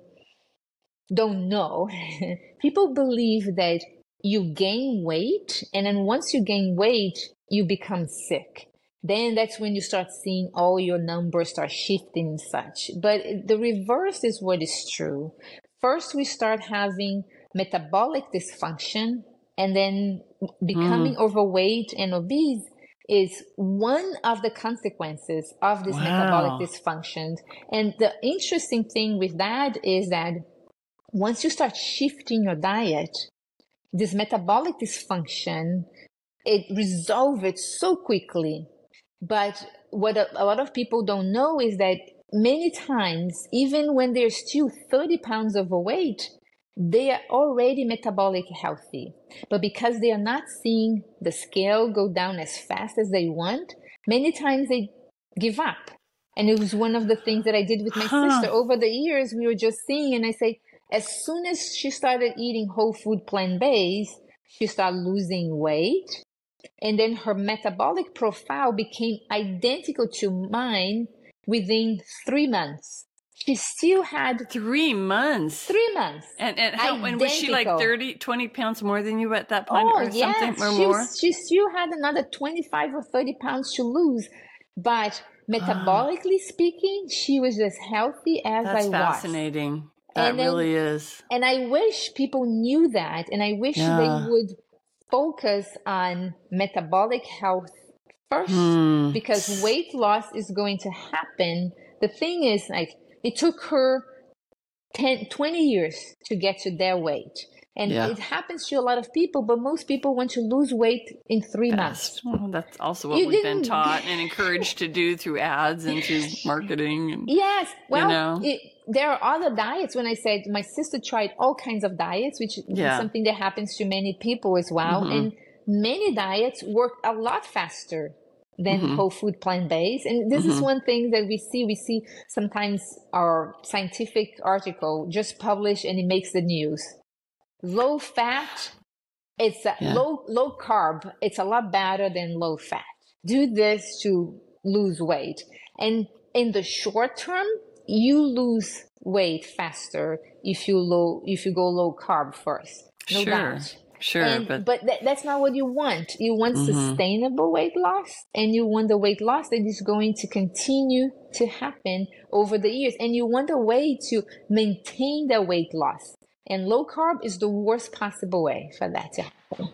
don't know. [laughs] people believe that you gain weight and then once you gain weight, you become sick. Then that's when you start seeing all your numbers start shifting and such. But the reverse is what is true. First, we start having metabolic dysfunction and then becoming mm. overweight and obese is one of the consequences of this Wow. metabolic dysfunction. And the interesting thing with that is that once you start shifting your diet, this metabolic dysfunction, it resolves it so quickly. But what a, a lot of people don't know is that many times, even when they're still 30 pounds overweight, they are already metabolic healthy. But because they are not seeing the scale go down as fast as they want, many times they give up. And it was one of the things that I did with my Huh. sister over the years. We were just seeing, and I say, as soon as she started eating whole food plant based, she started losing weight. And then her metabolic profile became identical to mine within three months. She still had Three months. three months. And and how and was she like Identical. 30, 20 pounds more than you at that point Oh, or yes. something or she, more? she still had another 25 or 30 pounds to lose. But ah. metabolically speaking, she was as healthy as That's I was. That's fascinating. That then- really is. And I wish people knew that. And I wish Yeah. they would focus on metabolic health first Hmm. because weight loss is going to happen. The thing is, like, it took her 10, 20 years to get to their weight. And Yeah. it happens to a lot of people, but most people want to lose weight in three months. Well, that's also what You we've been taught [laughs] and encouraged to do through ads and through marketing. And, Yes. Well, know? it, there are other diets. When I said my sister tried all kinds of diets, which Yeah. is something that happens to many people as well. Mhm. And many diets work a lot faster than Mhm. whole food plant based. And this is Mhm. one thing that we see. We see sometimes our scientific article just published and it makes the news. Low fat, it's a Yeah. low low carb. It's a lot better than low fat. Do this to lose weight. And in the short term, you lose weight faster if you low if you go low carb first. No Sure. doubt. Sure, And- but, but that, that's not what you want. You want Mhm. sustainable weight loss, and you want the weight loss that is going to continue to happen over the years. And you want a way to maintain the weight loss. And low carb is the worst possible way for that to happen.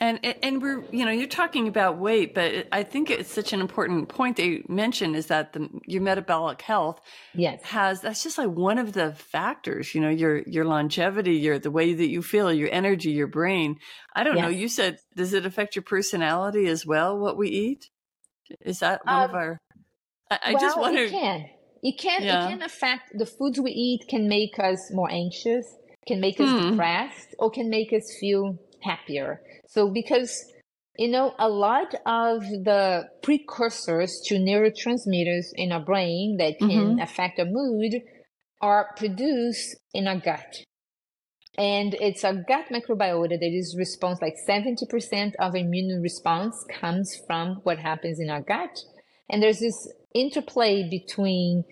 and and we're you know you're talking about weight, but I think it's such an important point that you mentioned is that the your metabolic health Yes. has that's just like one of the factors you know your your longevity your the way that you feel your energy your brain i don't know you said does it affect your personality as well what we eat is that one of Um, our i, I well, just wonder It can. It can. Yeah. It can affect the foods we eat. Can make us more anxious. Can make us Hmm. depressed, or can make us feel happier. So because you know a lot of the precursors to neurotransmitters in our brain that can Mm-hmm. affect our mood are produced in our gut. And it's our gut microbiota that is response like 70% of immune response comes from what happens in our gut. And there's this interplay between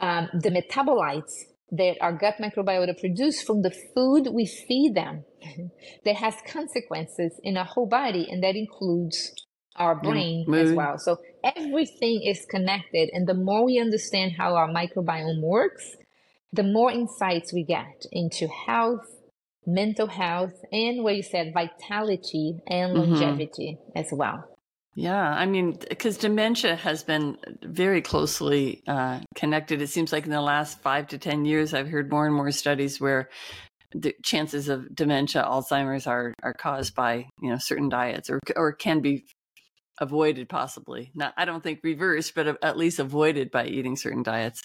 um, the metabolites that our gut microbiota produce from the food we feed them [laughs] that has consequences in our whole body, and that includes our brain as well. So everything is connected, and the more we understand how our microbiome works, the more insights we get into health, mental health, and where you said, vitality and Mhm. longevity as well. Yeah, I mean, because dementia has been very closely uh, connected. It seems like in the last five to 10 years, I've heard more and more studies where the chances of dementia, Alzheimer's are, are caused by, you know, certain diets or, or can be avoided possibly. Not I don't think reversed, but at least avoided by eating certain diets.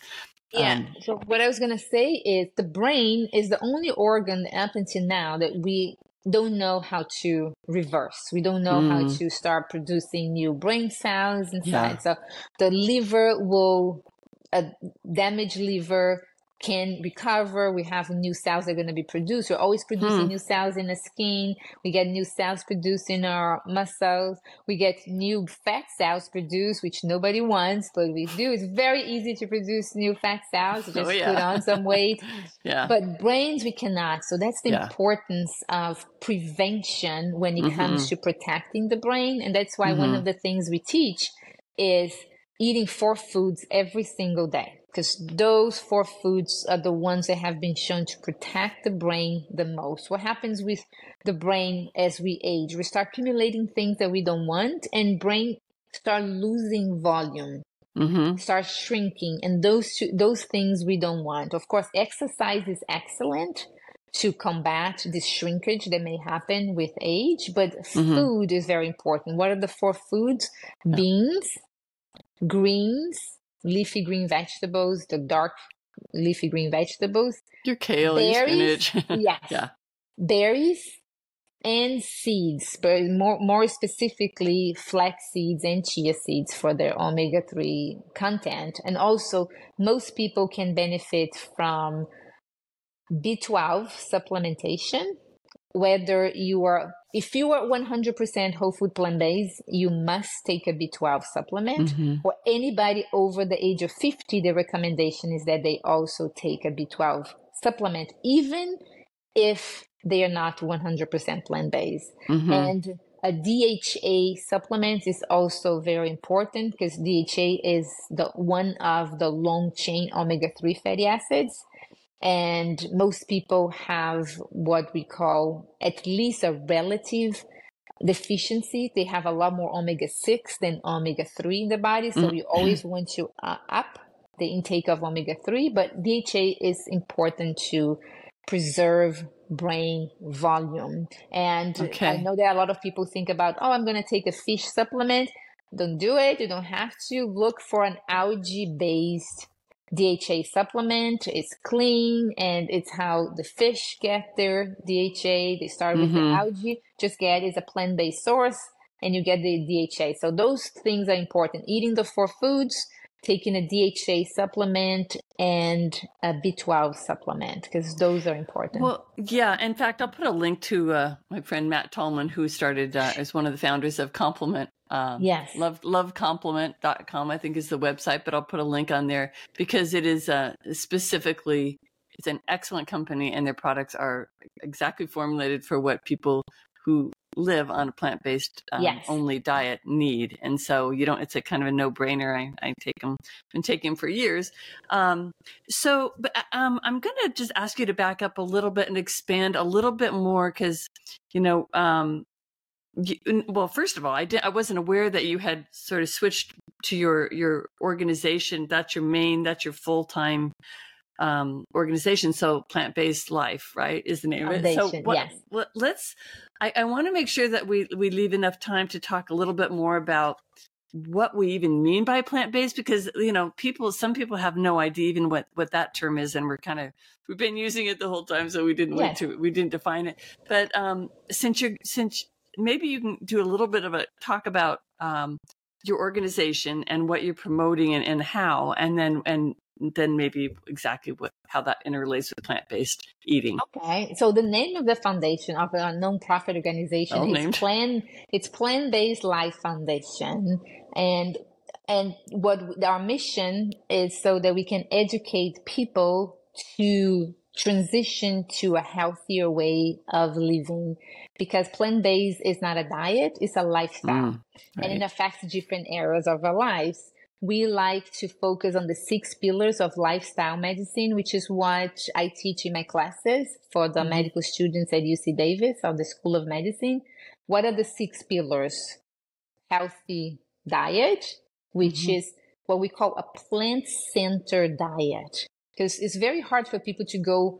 Yeah. Um, so what I was gonna say is the brain is the only organ up until now that we don't know how to reverse. We don't know mm. how to start producing new brain cells inside. Yeah. So the liver will a damaged liver can recover. We have new cells that are going to be produced. We're always producing hmm. new cells in the skin. We get new cells produced in our muscles. We get new fat cells produced, which nobody wants, but we do. It's very easy to produce new fat cells. [laughs] Just oh, yeah. put on some weight. [laughs] yeah. But brains, we cannot. So that's the yeah. importance of prevention when it mm-hmm. comes to protecting the brain. And that's why mm-hmm. one of the things we teach is eating four foods every single day because those four foods are the ones that have been shown to protect the brain the most. What happens with the brain as we age? We start accumulating things that we don't want, and brain start losing volume, mm-hmm. start shrinking, and those two, those things we don't want. Of course, exercise is excellent to combat this shrinkage that may happen with age, but mm-hmm. food is very important. What are the four foods? Beans, greens, leafy green vegetables, the dark leafy green vegetables. Your kale, berries, spinach. [laughs] yes. yeah. Berries and seeds, but more, more specifically, flax seeds and chia seeds for their omega 3 content. And also, most people can benefit from B12 supplementation whether you are if you are 100% whole food plant based you must take a b12 supplement mm-hmm. for anybody over the age of 50 the recommendation is that they also take a b12 supplement even if they are not 100% plant based mm-hmm. and a DHA supplement is also very important because DHA is the one of the long chain omega 3 fatty acids and most people have what we call at least a relative deficiency. They have a lot more omega 6 than omega 3 in the body. So mm-hmm. you always want to uh, up the intake of omega 3. But DHA is important to preserve brain volume. And okay. I know that a lot of people think about, oh, I'm going to take a fish supplement. Don't do it. You don't have to. Look for an algae based DHA supplement. It's clean and it's how the fish get their DHA. They start with mm-hmm. the algae. Just get is a plant based source and you get the DHA. So those things are important. Eating the four foods, taking a DHA supplement and a B12 supplement because those are important. Well, yeah. In fact, I'll put a link to uh, my friend Matt Tolman, who started uh, as one of the founders of Complement um, yes. Love, lovecomplement.com, I think is the website, but I'll put a link on there because it is uh, specifically, it's an excellent company and their products are exactly formulated for what people who live on a plant-based um, yes. only diet need and so you don't it's a kind of a no-brainer i, I take them been taking them for years um, so but um, i'm going to just ask you to back up a little bit and expand a little bit more because you know well first of all i did i wasn't aware that you had sort of switched to your your organization that's your main that's your full-time um organization so plant-based life right is the name Foundation, of it so what, yes. let's i, I want to make sure that we we leave enough time to talk a little bit more about what we even mean by plant-based because you know people some people have no idea even what what that term is and we're kind of we've been using it the whole time so we didn't yes. to we didn't define it but um since you're since maybe you can do a little bit of a talk about um, your organization and what you're promoting and, and how, and then and then maybe exactly what how that interrelates with plant based eating. Okay, so the name of the foundation of a nonprofit organization well is Plan. It's Plant Based Life Foundation, and and what our mission is so that we can educate people to transition to a healthier way of living because plant-based is not a diet it's a lifestyle mm, right. and it affects different areas of our lives we like to focus on the six pillars of lifestyle medicine which is what i teach in my classes for the mm. medical students at uc davis or the school of medicine what are the six pillars healthy diet which mm-hmm. is what we call a plant-centered diet because it's very hard for people to go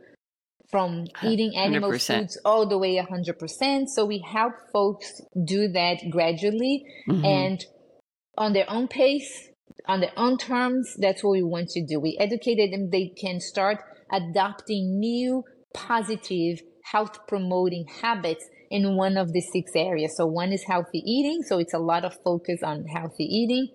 from eating animal 100%. foods all the way 100%. So we help folks do that gradually mm-hmm. and on their own pace, on their own terms. That's what we want to do. We educated them, they can start adopting new positive health promoting habits in one of the six areas. So one is healthy eating. So it's a lot of focus on healthy eating.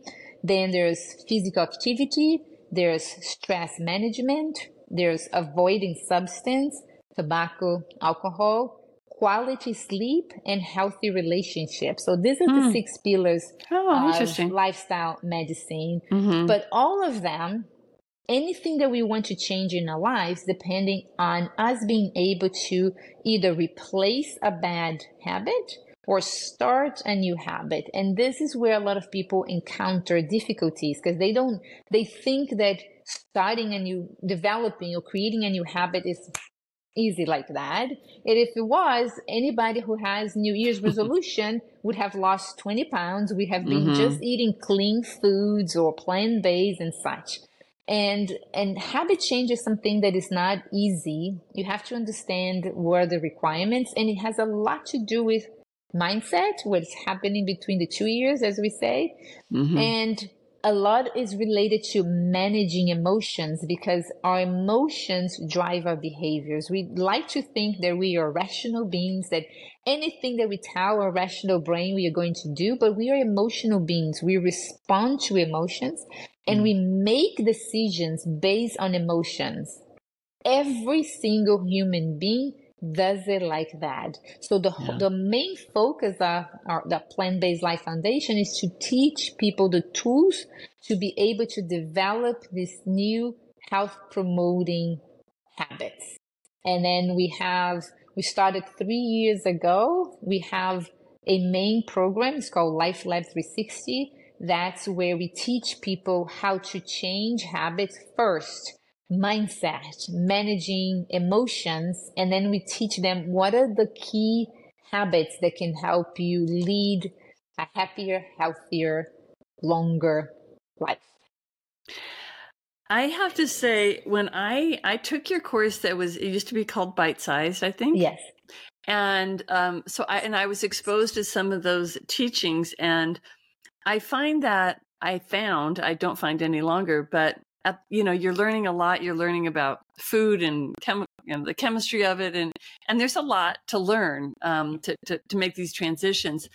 Then there's physical activity. There's stress management. There's avoiding substance, tobacco, alcohol, quality sleep, and healthy relationships. So these are the hmm. six pillars oh, of lifestyle medicine. Mm-hmm. But all of them anything that we want to change in our lives depending on us being able to either replace a bad habit or start a new habit. And this is where a lot of people encounter difficulties because they don't they think that starting a new developing or creating a new habit is easy like that. And if it was anybody who has new year's [laughs] resolution would have lost 20 pounds. We have been mm-hmm. just eating clean foods or plant-based and such. And and habit change is something that is not easy. You have to understand what are the requirements and it has a lot to do with mindset what's happening between the two years as we say mm-hmm. and a lot is related to managing emotions because our emotions drive our behaviors. We like to think that we are rational beings, that anything that we tell our rational brain we are going to do, but we are emotional beings. We respond to emotions and we make decisions based on emotions. Every single human being does it like that. So the yeah. the main focus of our, the Plant Based Life Foundation is to teach people the tools to be able to develop these new health promoting habits. And then we have we started three years ago. We have a main program. It's called Life Lab 360 that's where we teach people how to change habits first, mindset, managing emotions, and then we teach them what are the key habits that can help you lead a happier, healthier, longer life. I have to say, when I I took your course, that was it used to be called Bite Sized, I think. Yes. And um, so I and I was exposed to some of those teachings, and I find that I found, I don't find any longer, but at, you know, you're learning a lot. You're learning about food and chem- you know, the chemistry of it, and and there's a lot to learn um, to, to to make these transitions.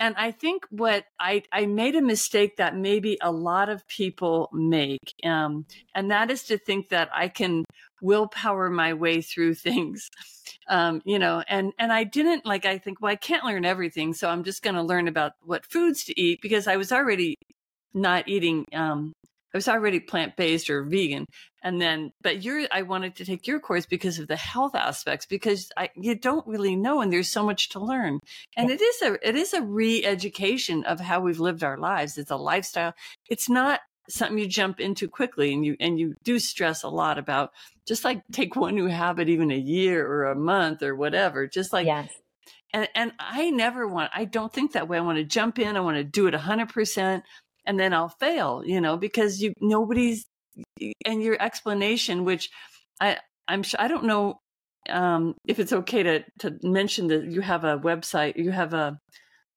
And I think what I I made a mistake that maybe a lot of people make, um, and that is to think that I can willpower my way through [laughs] things um, you know, and and I didn't like. I think, well, I can't learn everything, so I'm just going to learn about what foods to eat because I was already not eating. Um, I was already plant based or vegan, and then, but you're. I wanted to take your course because of the health aspects because I you don't really know, and there's so much to learn, and it is a it is a re education of how we've lived our lives. It's a lifestyle. It's not something you jump into quickly and you and you do stress a lot about just like take one new habit even a year or a month or whatever just like yes. and and I never want I don't think that way I want to jump in I want to do it 100% and then I'll fail you know because you nobody's and your explanation which I I'm sure I don't know um if it's okay to to mention that you have a website you have a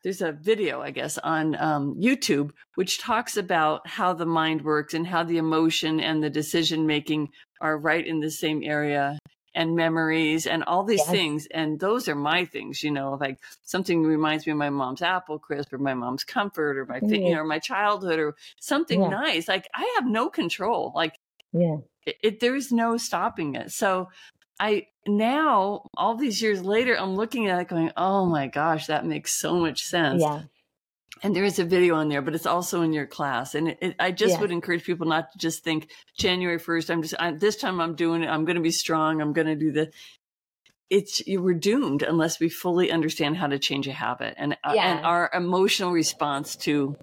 there's a video, I guess, on um, YouTube, which talks about how the mind works and how the emotion and the decision making are right in the same area and memories and all these yes. things. And those are my things, you know, like something reminds me of my mom's apple crisp or my mom's comfort or my, thing, you know, my childhood or something yeah. nice. Like I have no control. Like, yeah, it, it, there's no stopping it. So I now all these years later, I'm looking at it going, oh my gosh, that makes so much sense. Yeah. And there is a video on there, but it's also in your class. And it, it, I just yeah. would encourage people not to just think January 1st, I'm just, I, this time I'm doing it. I'm going to be strong. I'm going to do the, it's, you were doomed unless we fully understand how to change a habit and, uh, and our emotional response to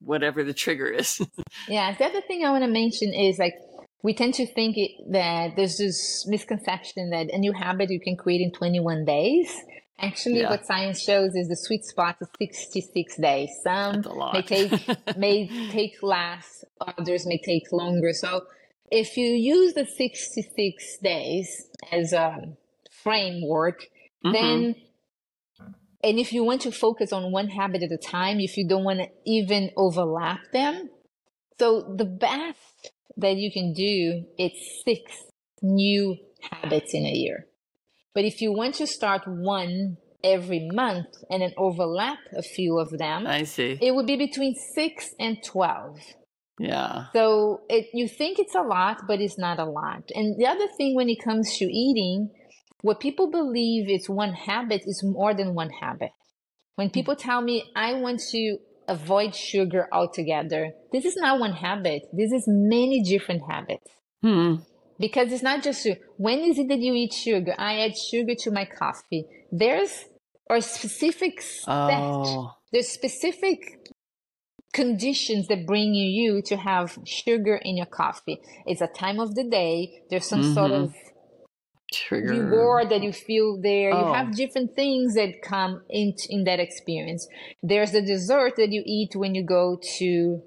whatever the trigger is. [laughs] yeah. The other thing I want to mention is like, we tend to think it, that there's this misconception that a new habit you can create in 21 days. Actually, yeah. what science shows is the sweet spot is 66 days. Some may take [laughs] may take less, others may take longer. So if you use the 66 days as a framework, mm-hmm. then and if you want to focus on one habit at a time, if you don't want to even overlap them, so the best that you can do is six new habits in a year. But if you want to start one every month and then overlap a few of them, I see. It would be between six and 12. Yeah. So it, you think it's a lot, but it's not a lot. And the other thing when it comes to eating, what people believe is one habit is more than one habit. When people tell me, I want to avoid sugar altogether, this is not one habit. This is many different habits. Hmm. Because it's not just when is it that you eat sugar? I add sugar to my coffee. There's or specific. Oh. There's specific conditions that bring you to have sugar in your coffee. It's a time of the day. There's some mm-hmm. sort of Trigger. reward that you feel there. Oh. You have different things that come in in that experience. There's the dessert that you eat when you go to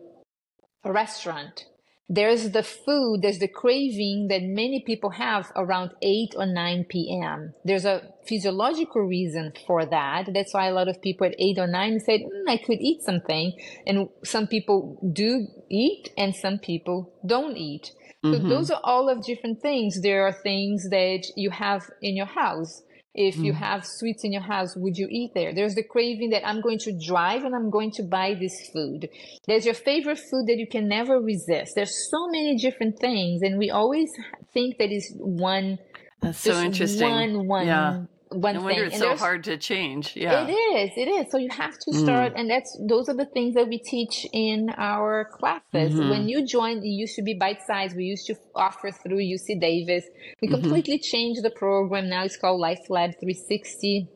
a restaurant there's the food, there's the craving that many people have around 8 or 9 p.m. There's a physiological reason for that. That's why a lot of people at 8 or 9 said, mm, I could eat something. And some people do eat and some people don't eat. So mm-hmm. those are all of different things. There are things that you have in your house if mm. you have sweets in your house, would you eat there? There's the craving that I'm going to drive and I'm going to buy this food. There's your favorite food that you can never resist. There's so many different things, and we always think that is one. That's so interesting. One, one, yeah one no thing. it's and so hard to change. Yeah, it is. It is. So you have to start, mm. and that's those are the things that we teach in our classes. Mm-hmm. When you joined, it used to be bite size. We used to offer through UC Davis. We mm-hmm. completely changed the program. Now it's called Life Lab 360,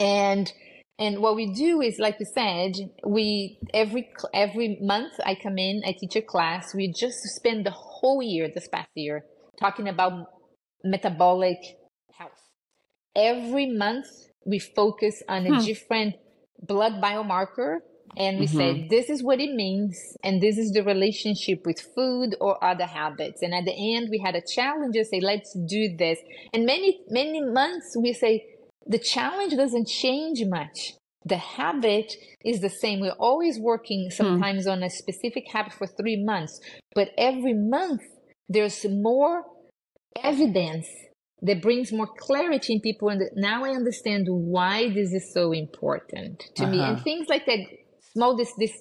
and and what we do is, like you said, we every every month I come in, I teach a class. We just spend the whole year, this past year, talking about metabolic every month we focus on a hmm. different blood biomarker and we mm-hmm. say this is what it means and this is the relationship with food or other habits and at the end we had a challenge to say let's do this and many many months we say the challenge doesn't change much the habit is the same we're always working hmm. sometimes on a specific habit for three months but every month there's more evidence that brings more clarity in people and now i understand why this is so important to uh-huh. me and things like that small this this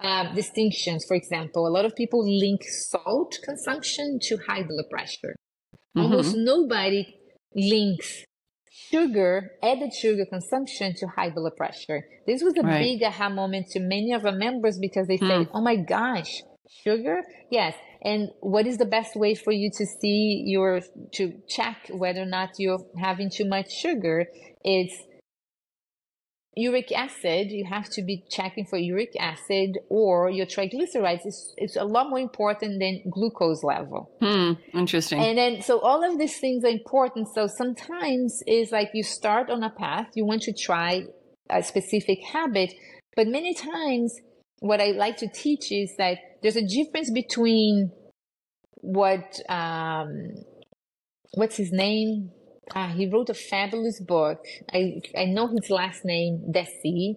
uh, distinctions for example a lot of people link salt consumption to high blood pressure mm-hmm. almost nobody links sugar added sugar consumption to high blood pressure this was a right. big aha moment to many of our members because they say oh my gosh sugar? Yes. And what is the best way for you to see your to check whether or not you're having too much sugar? It's uric acid. You have to be checking for uric acid or your triglycerides it's, it's a lot more important than glucose level. Hmm. Interesting. And then so all of these things are important. So sometimes it's like you start on a path you want to try a specific habit but many times what I like to teach is that there's a difference between what um, what's his name? Ah, he wrote a fabulous book. I I know his last name, Deci.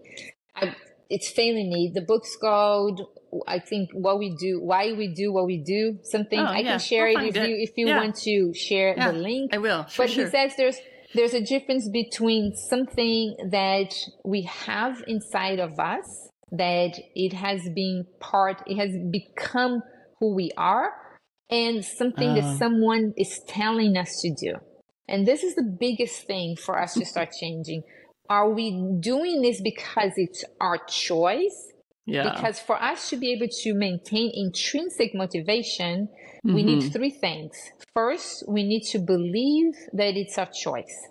I, it's failing me. The book's called I think what we do, why we do what we do. Something oh, I yeah. can share we'll it if it. you if you yeah. want to share yeah, the link. I will. but sure. he says there's there's a difference between something that we have inside of us that it has been part, it has become who we are, and something uh. that someone is telling us to do. And this is the biggest thing for us to [laughs] start changing. Are we doing this because it's our choice? Yeah. Because for us to be able to maintain intrinsic motivation, mm-hmm. we need mm-hmm. three things. First, we need to believe that it's our choice.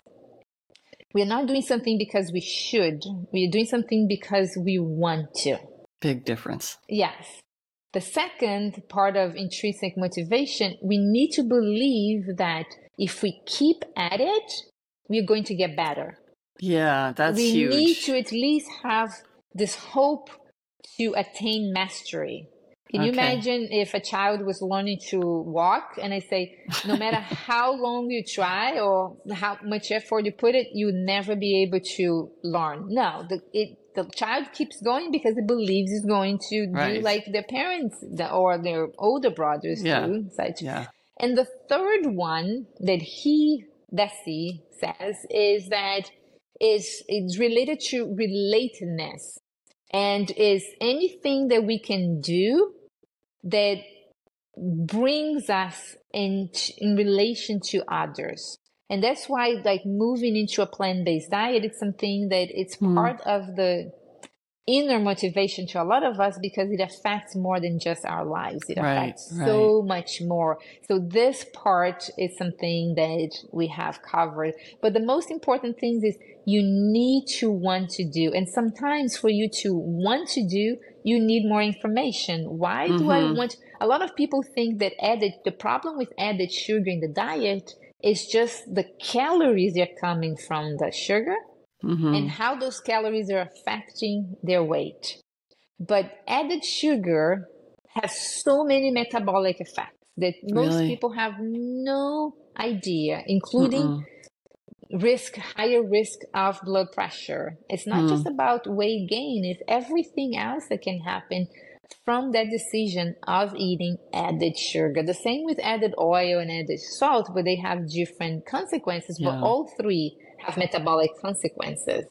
We're not doing something because we should. We're doing something because we want to. Big difference. Yes. The second part of intrinsic motivation, we need to believe that if we keep at it, we're going to get better. Yeah, that's we huge. need to at least have this hope to attain mastery. Can you imagine if a child was learning to walk and I say, no [laughs] matter how long you try or how much effort you put it, you never be able to learn. No, the, it, the child keeps going because it believes it's going to right. do like their parents or their older brothers yeah. do. Such. Yeah. And the third one that he, Deci, says is that is it's related to relatedness and is anything that we can do that brings us in in relation to others and that's why like moving into a plant-based diet it's something that it's mm. part of the inner motivation to a lot of us because it affects more than just our lives. It right, affects right. so much more. So this part is something that we have covered. But the most important thing is you need to want to do. And sometimes for you to want to do, you need more information. Why mm-hmm. do I mm-hmm. want? A lot of people think that added, the problem with added sugar in the diet is just the calories that are coming from the sugar mm-hmm. and how those calories are affecting their weight. But added sugar has so many metabolic effects that most really? people have no idea, including Mm-mm. risk, higher risk of blood pressure. It's not mm. just about weight gain, it's everything else that can happen from that decision of eating added sugar. The same with added oil and added salt, but they have different consequences. Yeah. But all three have metabolic consequences.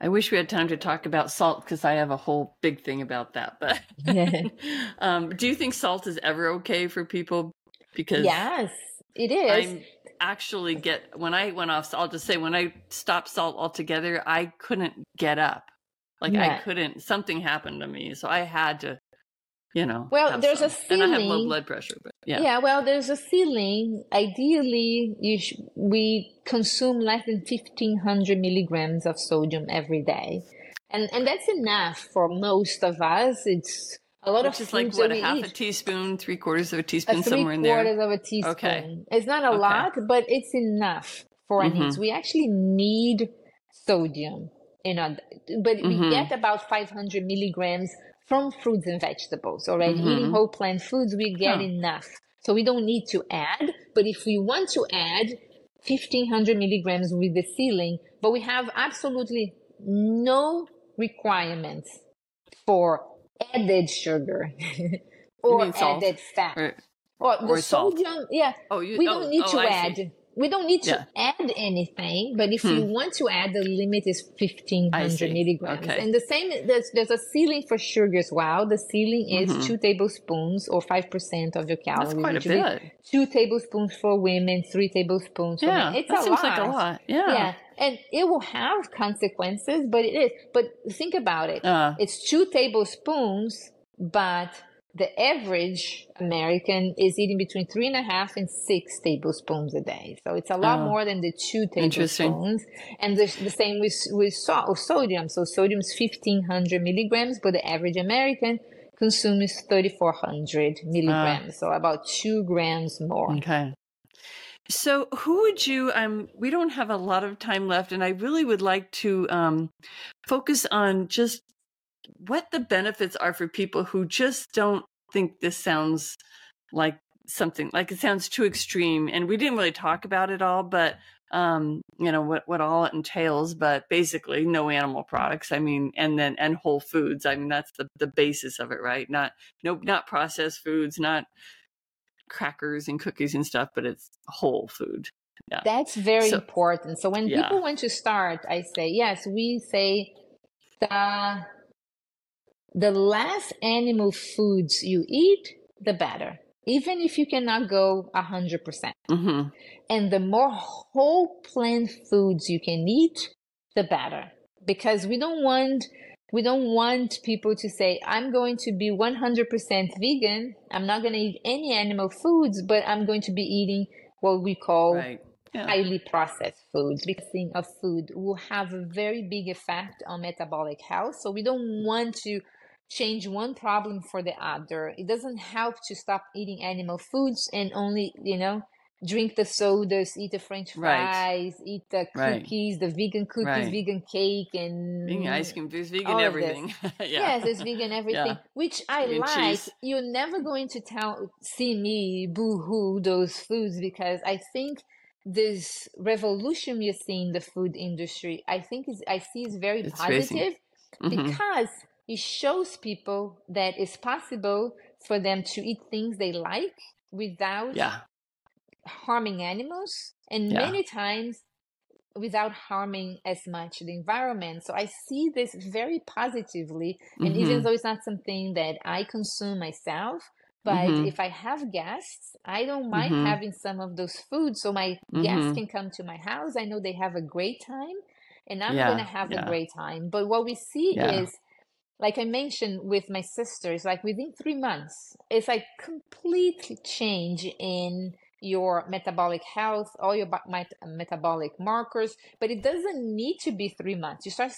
I wish we had time to talk about salt because I have a whole big thing about that. But [laughs] um, do you think salt is ever okay for people? Because yes, it is. I'm actually get when I went off. I'll just say when I stopped salt altogether, I couldn't get up. Like yeah. I couldn't. Something happened to me, so I had to you know. Well, there's some. a ceiling. And I have low blood pressure, but yeah. Yeah, well, there's a ceiling. Ideally, you sh- we consume less than 1500 milligrams of sodium every day. And, and that's enough for most of us. It's a lot Which of is like what a half eat. a teaspoon, three quarters of a teaspoon, a somewhere in there. Three quarters of a teaspoon. Okay, it's not a okay. lot, but it's enough for our mm-hmm. needs. We actually need sodium, you know, but mm-hmm. we get about 500 milligrams from fruits and vegetables already. Mm-hmm. Eating whole plant foods, we get enough. So we don't need to add. But if we want to add 1500 milligrams with the ceiling, but we have absolutely no requirements for added sugar or added fat. Or, or the or sodium, salt. yeah. Oh, you, we don't oh, need oh, to I add. See we don't need to yeah. add anything, but if hmm. you want to add, the limit is 1500 milligrams. Okay. And the same, there's, there's a ceiling for sugar as well. The ceiling is mm-hmm. two tablespoons or 5% of your calories. That's quite a bit. Two tablespoons for women, three tablespoons for yeah, men. It's that a seems lot. like a lot. Yeah. Yeah. And it will have consequences, but it is. But think about it. Uh, it's two tablespoons, but the average American is eating between three and a half and six tablespoons a day. So it's a lot oh, more than the two tablespoons. And the, the same with, with so, sodium. So sodium is 1500 milligrams, but the average American consumes 3400 milligrams. Uh, so about two grams more. Okay. So, who would you? Um, we don't have a lot of time left, and I really would like to um, focus on just what the benefits are for people who just don't think this sounds like something like it sounds too extreme and we didn't really talk about it all but um you know what what all it entails but basically no animal products i mean and then and whole foods i mean that's the the basis of it right not no not processed foods not crackers and cookies and stuff but it's whole food yeah. that's very so, important so when yeah. people want to start i say yes we say the the less animal foods you eat, the better. Even if you cannot go 100%. percent mm hmm And the more whole plant foods you can eat, the better. Because we don't want we don't want people to say i'm going to be 100% vegan i'm not going to eat any animal foods but i'm going to be eating what we call right. yeah. highly processed foods because of food will have a very big effect on metabolic health so we don't want to change one problem for the other. It doesn't help to stop eating animal foods and only, you know, drink the sodas, eat the French Right. fries, eat the Right. cookies, the vegan cookies, Right. vegan cake, and Vegan ice cream. There's vegan all of this. everything. [laughs] yeah. Yes, there's vegan [laughs] everything, Yeah. which I Vegan like. cheese. You're never going to tell see me boo-hoo those foods because I think this revolution you see in the food industry, I think is I see is very It's positive hmm because it shows people that it's possible for them to eat things they like without Yeah. harming animals and Yeah. many times without harming as much the environment. So I see this very positively. And even hmm though it's not something that I consume myself, but hmm if I have guests, I don't mind hmm having some of those foods so my guests hmm can come to my house. I know they have a great time and I'm Yeah. going to have a great time. But what we see Yeah. is like I mentioned with my sisters, like within three months, it's like complete change in your metabolic health, all your met- metabolic markers. But it doesn't need to be three months. You start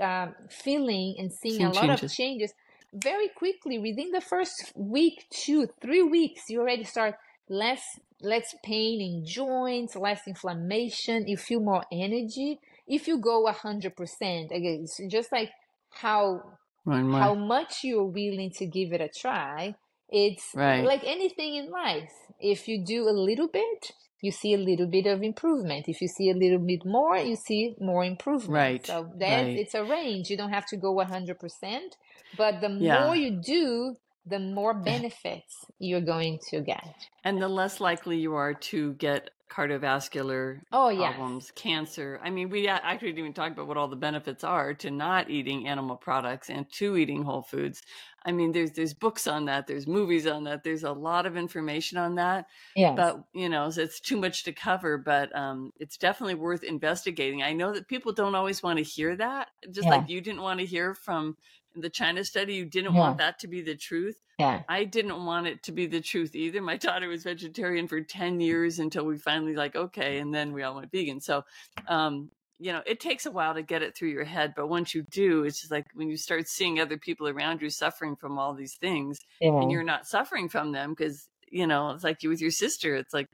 um, feeling and seeing a lot of changes. changes very quickly. Within the first week, two, three weeks, you already start less less pain in joints, less inflammation. You feel more energy. If you go a hundred percent, again, it's just like how How much you're willing to give it a try. It's Right. like anything in life. If you do a little bit, you see a little bit of improvement. If you see a little bit more, you see more improvement. Right. So that Right. it's a range. You don't have to go 100%, but the Yeah. more you do, the more [laughs] benefits you're going to get. And the less likely you are to get cardiovascular Oh, yes. problems, cancer. I mean, we actually didn't even talk about what all the benefits are to not eating animal products and to eating whole foods. I mean, there's there's books on that, there's movies on that, there's a lot of information on that. Yes. But you know, so it's too much to cover. But um, it's definitely worth investigating. I know that people don't always want to hear that, just Yeah. like you didn't want to hear from the China study. You didn't Yeah. want that to be the truth. Yeah. I didn't want it to be the truth either. My daughter was vegetarian for 10 years until we finally like, okay, and then we all went vegan. So, um, you know, it takes a while to get it through your head, but once you do, it's just like when you start seeing other people around you suffering from all these things Yeah. and you're not suffering from them because, you know, it's like you with your sister, it's like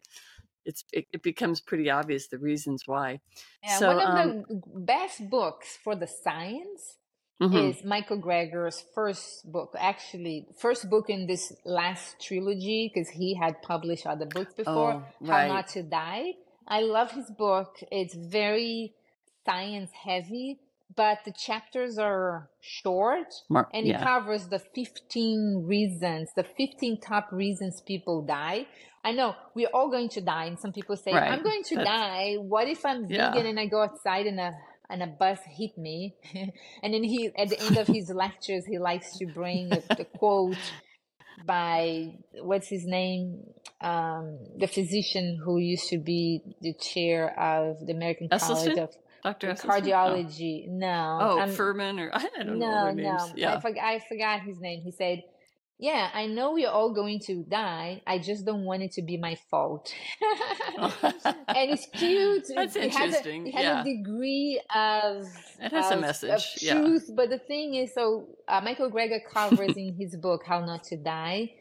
it's it, it becomes pretty obvious the reasons why. Yeah, So, one of um, the best books for the science mhm. is Michael Greger's first book. Actually, first book in this last trilogy because he had published other books before. Oh, How. Not to Die. I love his book. It's very science heavy, but the chapters are short and it yeah. covers the 15 reasons, the 15 top reasons people die. I know we're all going to die, and some people say, Right. I'm going to That's- die. What if I'm Yeah. vegan and I go outside and a and a bus hit me? [laughs] and then he, at the end of his [laughs] lectures, he likes to bring a, the quote by what's his name, um, the physician who used to be the chair of the American College of Dr. Esselstyn? Cardiology. No, Oh, oh I'm- Fuhrman or I don't know no, their names. no. Yeah. I, forgot, I forgot his name. He said, Yeah, I know we're all going to die. I just don't want it to be my fault. [laughs] and it's cute. [laughs] That's it has, a, interesting, it has yeah. a degree of, It has a message, of yeah. truth. But the thing is, so uh, Michael Greger covers [laughs] in his book, How Not to Die,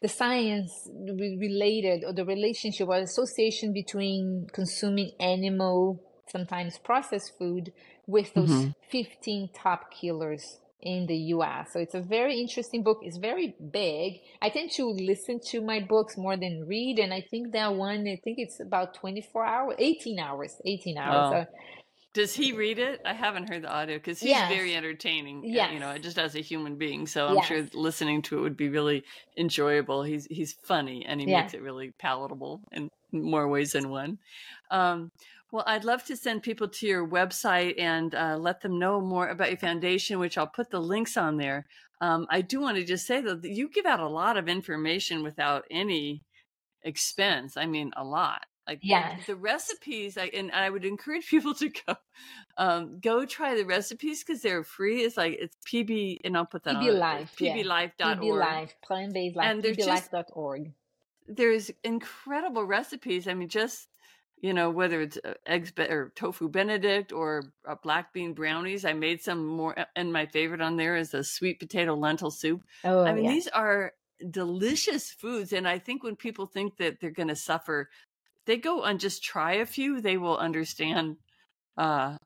the science re- related or the relationship or association between consuming animal, sometimes processed food, with those Mhm. 15 top killers in the US. So it's a very interesting book. It's very big. I tend to listen to my books more than read. And I think that one, I think it's about 24 hours, 18 hours, 18 hours. Wow. So Does he read it? I haven't heard the audio because he's Yes. very entertaining. uh, Yes. You know, just as a human being. So I'm Yes. sure listening to it would be really enjoyable. He's he's funny and he Yeah. makes it really palatable in more ways than one. Um, well, I'd love to send people to your website and uh, let them know more about your foundation, which I'll put the links on there. Um, I do want to just say though that you give out a lot of information without any expense. I mean, a lot. Like Yes. the recipes, I, and I would encourage [laughs] people to go, um, go try the recipes because they're free. It's like it's PB, and I'll put that PB on Life, yeah. pblife.org. PB Life, plant-based life, And just- pblife.org. There's incredible recipes. I mean, just you know, whether it's uh, eggs be- or tofu Benedict or uh, black bean brownies. I made some more, uh, and my favorite on there is a sweet potato lentil soup. Oh, I mean, yeah. these are delicious foods. And I think when people think that they're going to suffer they go and just try a few, they will understand uh,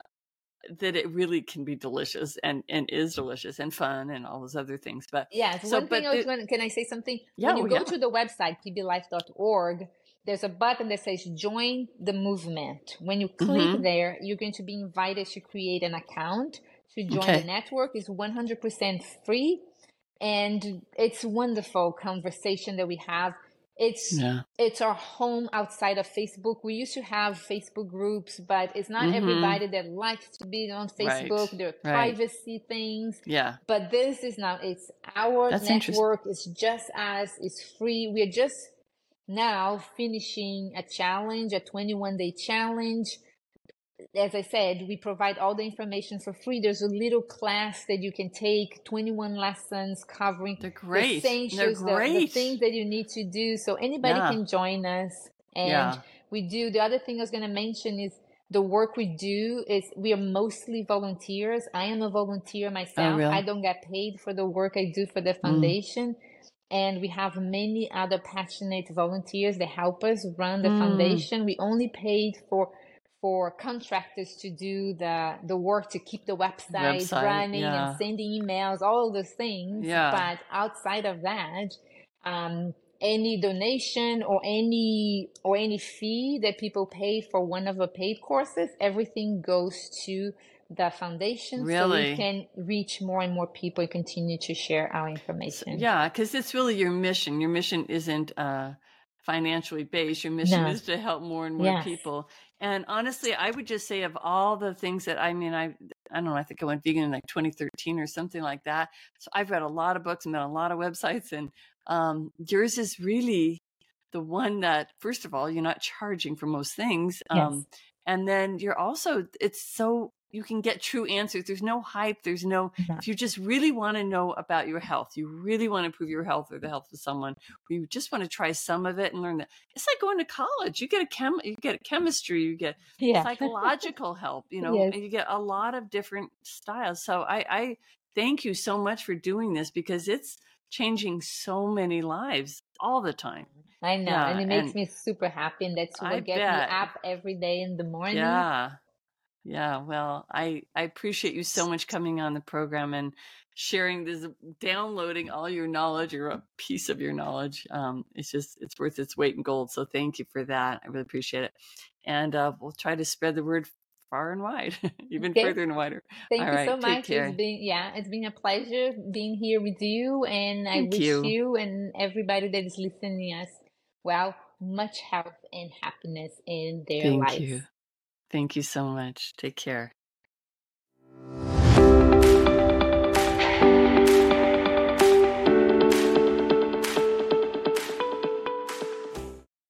that it really can be delicious and and is delicious and fun and all those other things. But yeah, so one thing I was going can I say something? Yeah, when you oh, go yeah. to the website pblife.org, there's a button that says join the movement. When you click Mhm. there, you're going to be invited to create an account to join Okay. the network. It's 100% free and it's wonderful conversation that we have. It's Yeah. it's our home outside of Facebook. We used to have Facebook groups, but it's not Mhm. everybody that likes to be on Facebook. There are right. privacy things. Yeah. But this is now it's our That's network. It's just us. It's free. We're just now finishing a challenge, a 21 day challenge. As I said, we provide all the information for free. There's a little class that you can take, 21 lessons covering They're the great. They're essentials, the, the great. things that you need to do. So anybody Yeah. can join us. And Yeah. we do. The other thing I was going to mention is the work we do is we are mostly volunteers. I am a volunteer oh, myself. Oh, really? I don't get paid for the work I do for the mm. foundation. And we have many other passionate volunteers that help us run the Mm. foundation. We only paid for for contractors to do the the work to keep the website, Website, running yeah. and sending emails, all those things. Yeah. But outside of that, um, any donation or any or any fee that people pay for one of the paid courses, everything goes to the foundation, so we can reach more and more people and continue to share our So- information. yeah, because it's really your mission. Your mission isn't uh, financially based. Your mission No. is to help more and more Yes. people. And honestly, I would just say of all the things that I mean, I I don't know. I think I went vegan in like 2013 or something like that. So I've read a lot of books and been on a lot of websites, and um, yours is really the one that, first of all, you're not charging for most things, um, and then you're also it's so you can get true answers. There's no hype. There's no No. if you just really want to know about your health, you really want to improve your health or the health of someone, or you just want to try some of it and learn that. It's like going to college. You get a chem, you get chemistry, you get Yeah. [laughs] psychological help. You know, Yes. and you get a lot of different styles. So I, I thank you so much for doing this because it's changing so many lives all the time. I know, Yeah, and it makes and me super happy, and that's what I gets bet. me up every day in the morning. Yeah. Yeah. Well, I, I appreciate you so much coming on the program and sharing this, downloading all your knowledge or a piece of your knowledge. Um, it's just, it's worth its weight in gold. So thank you for that. I really appreciate it. And uh, we'll try to spread the word far and wide, [laughs] even Okay. further and wider. Thank All you so right, take much. It's been yeah, it's been a pleasure being here with you, and I Thank wish you. you and everybody that is listening us well much health and happiness in their Thank lives. you. Thank you so much. Take care.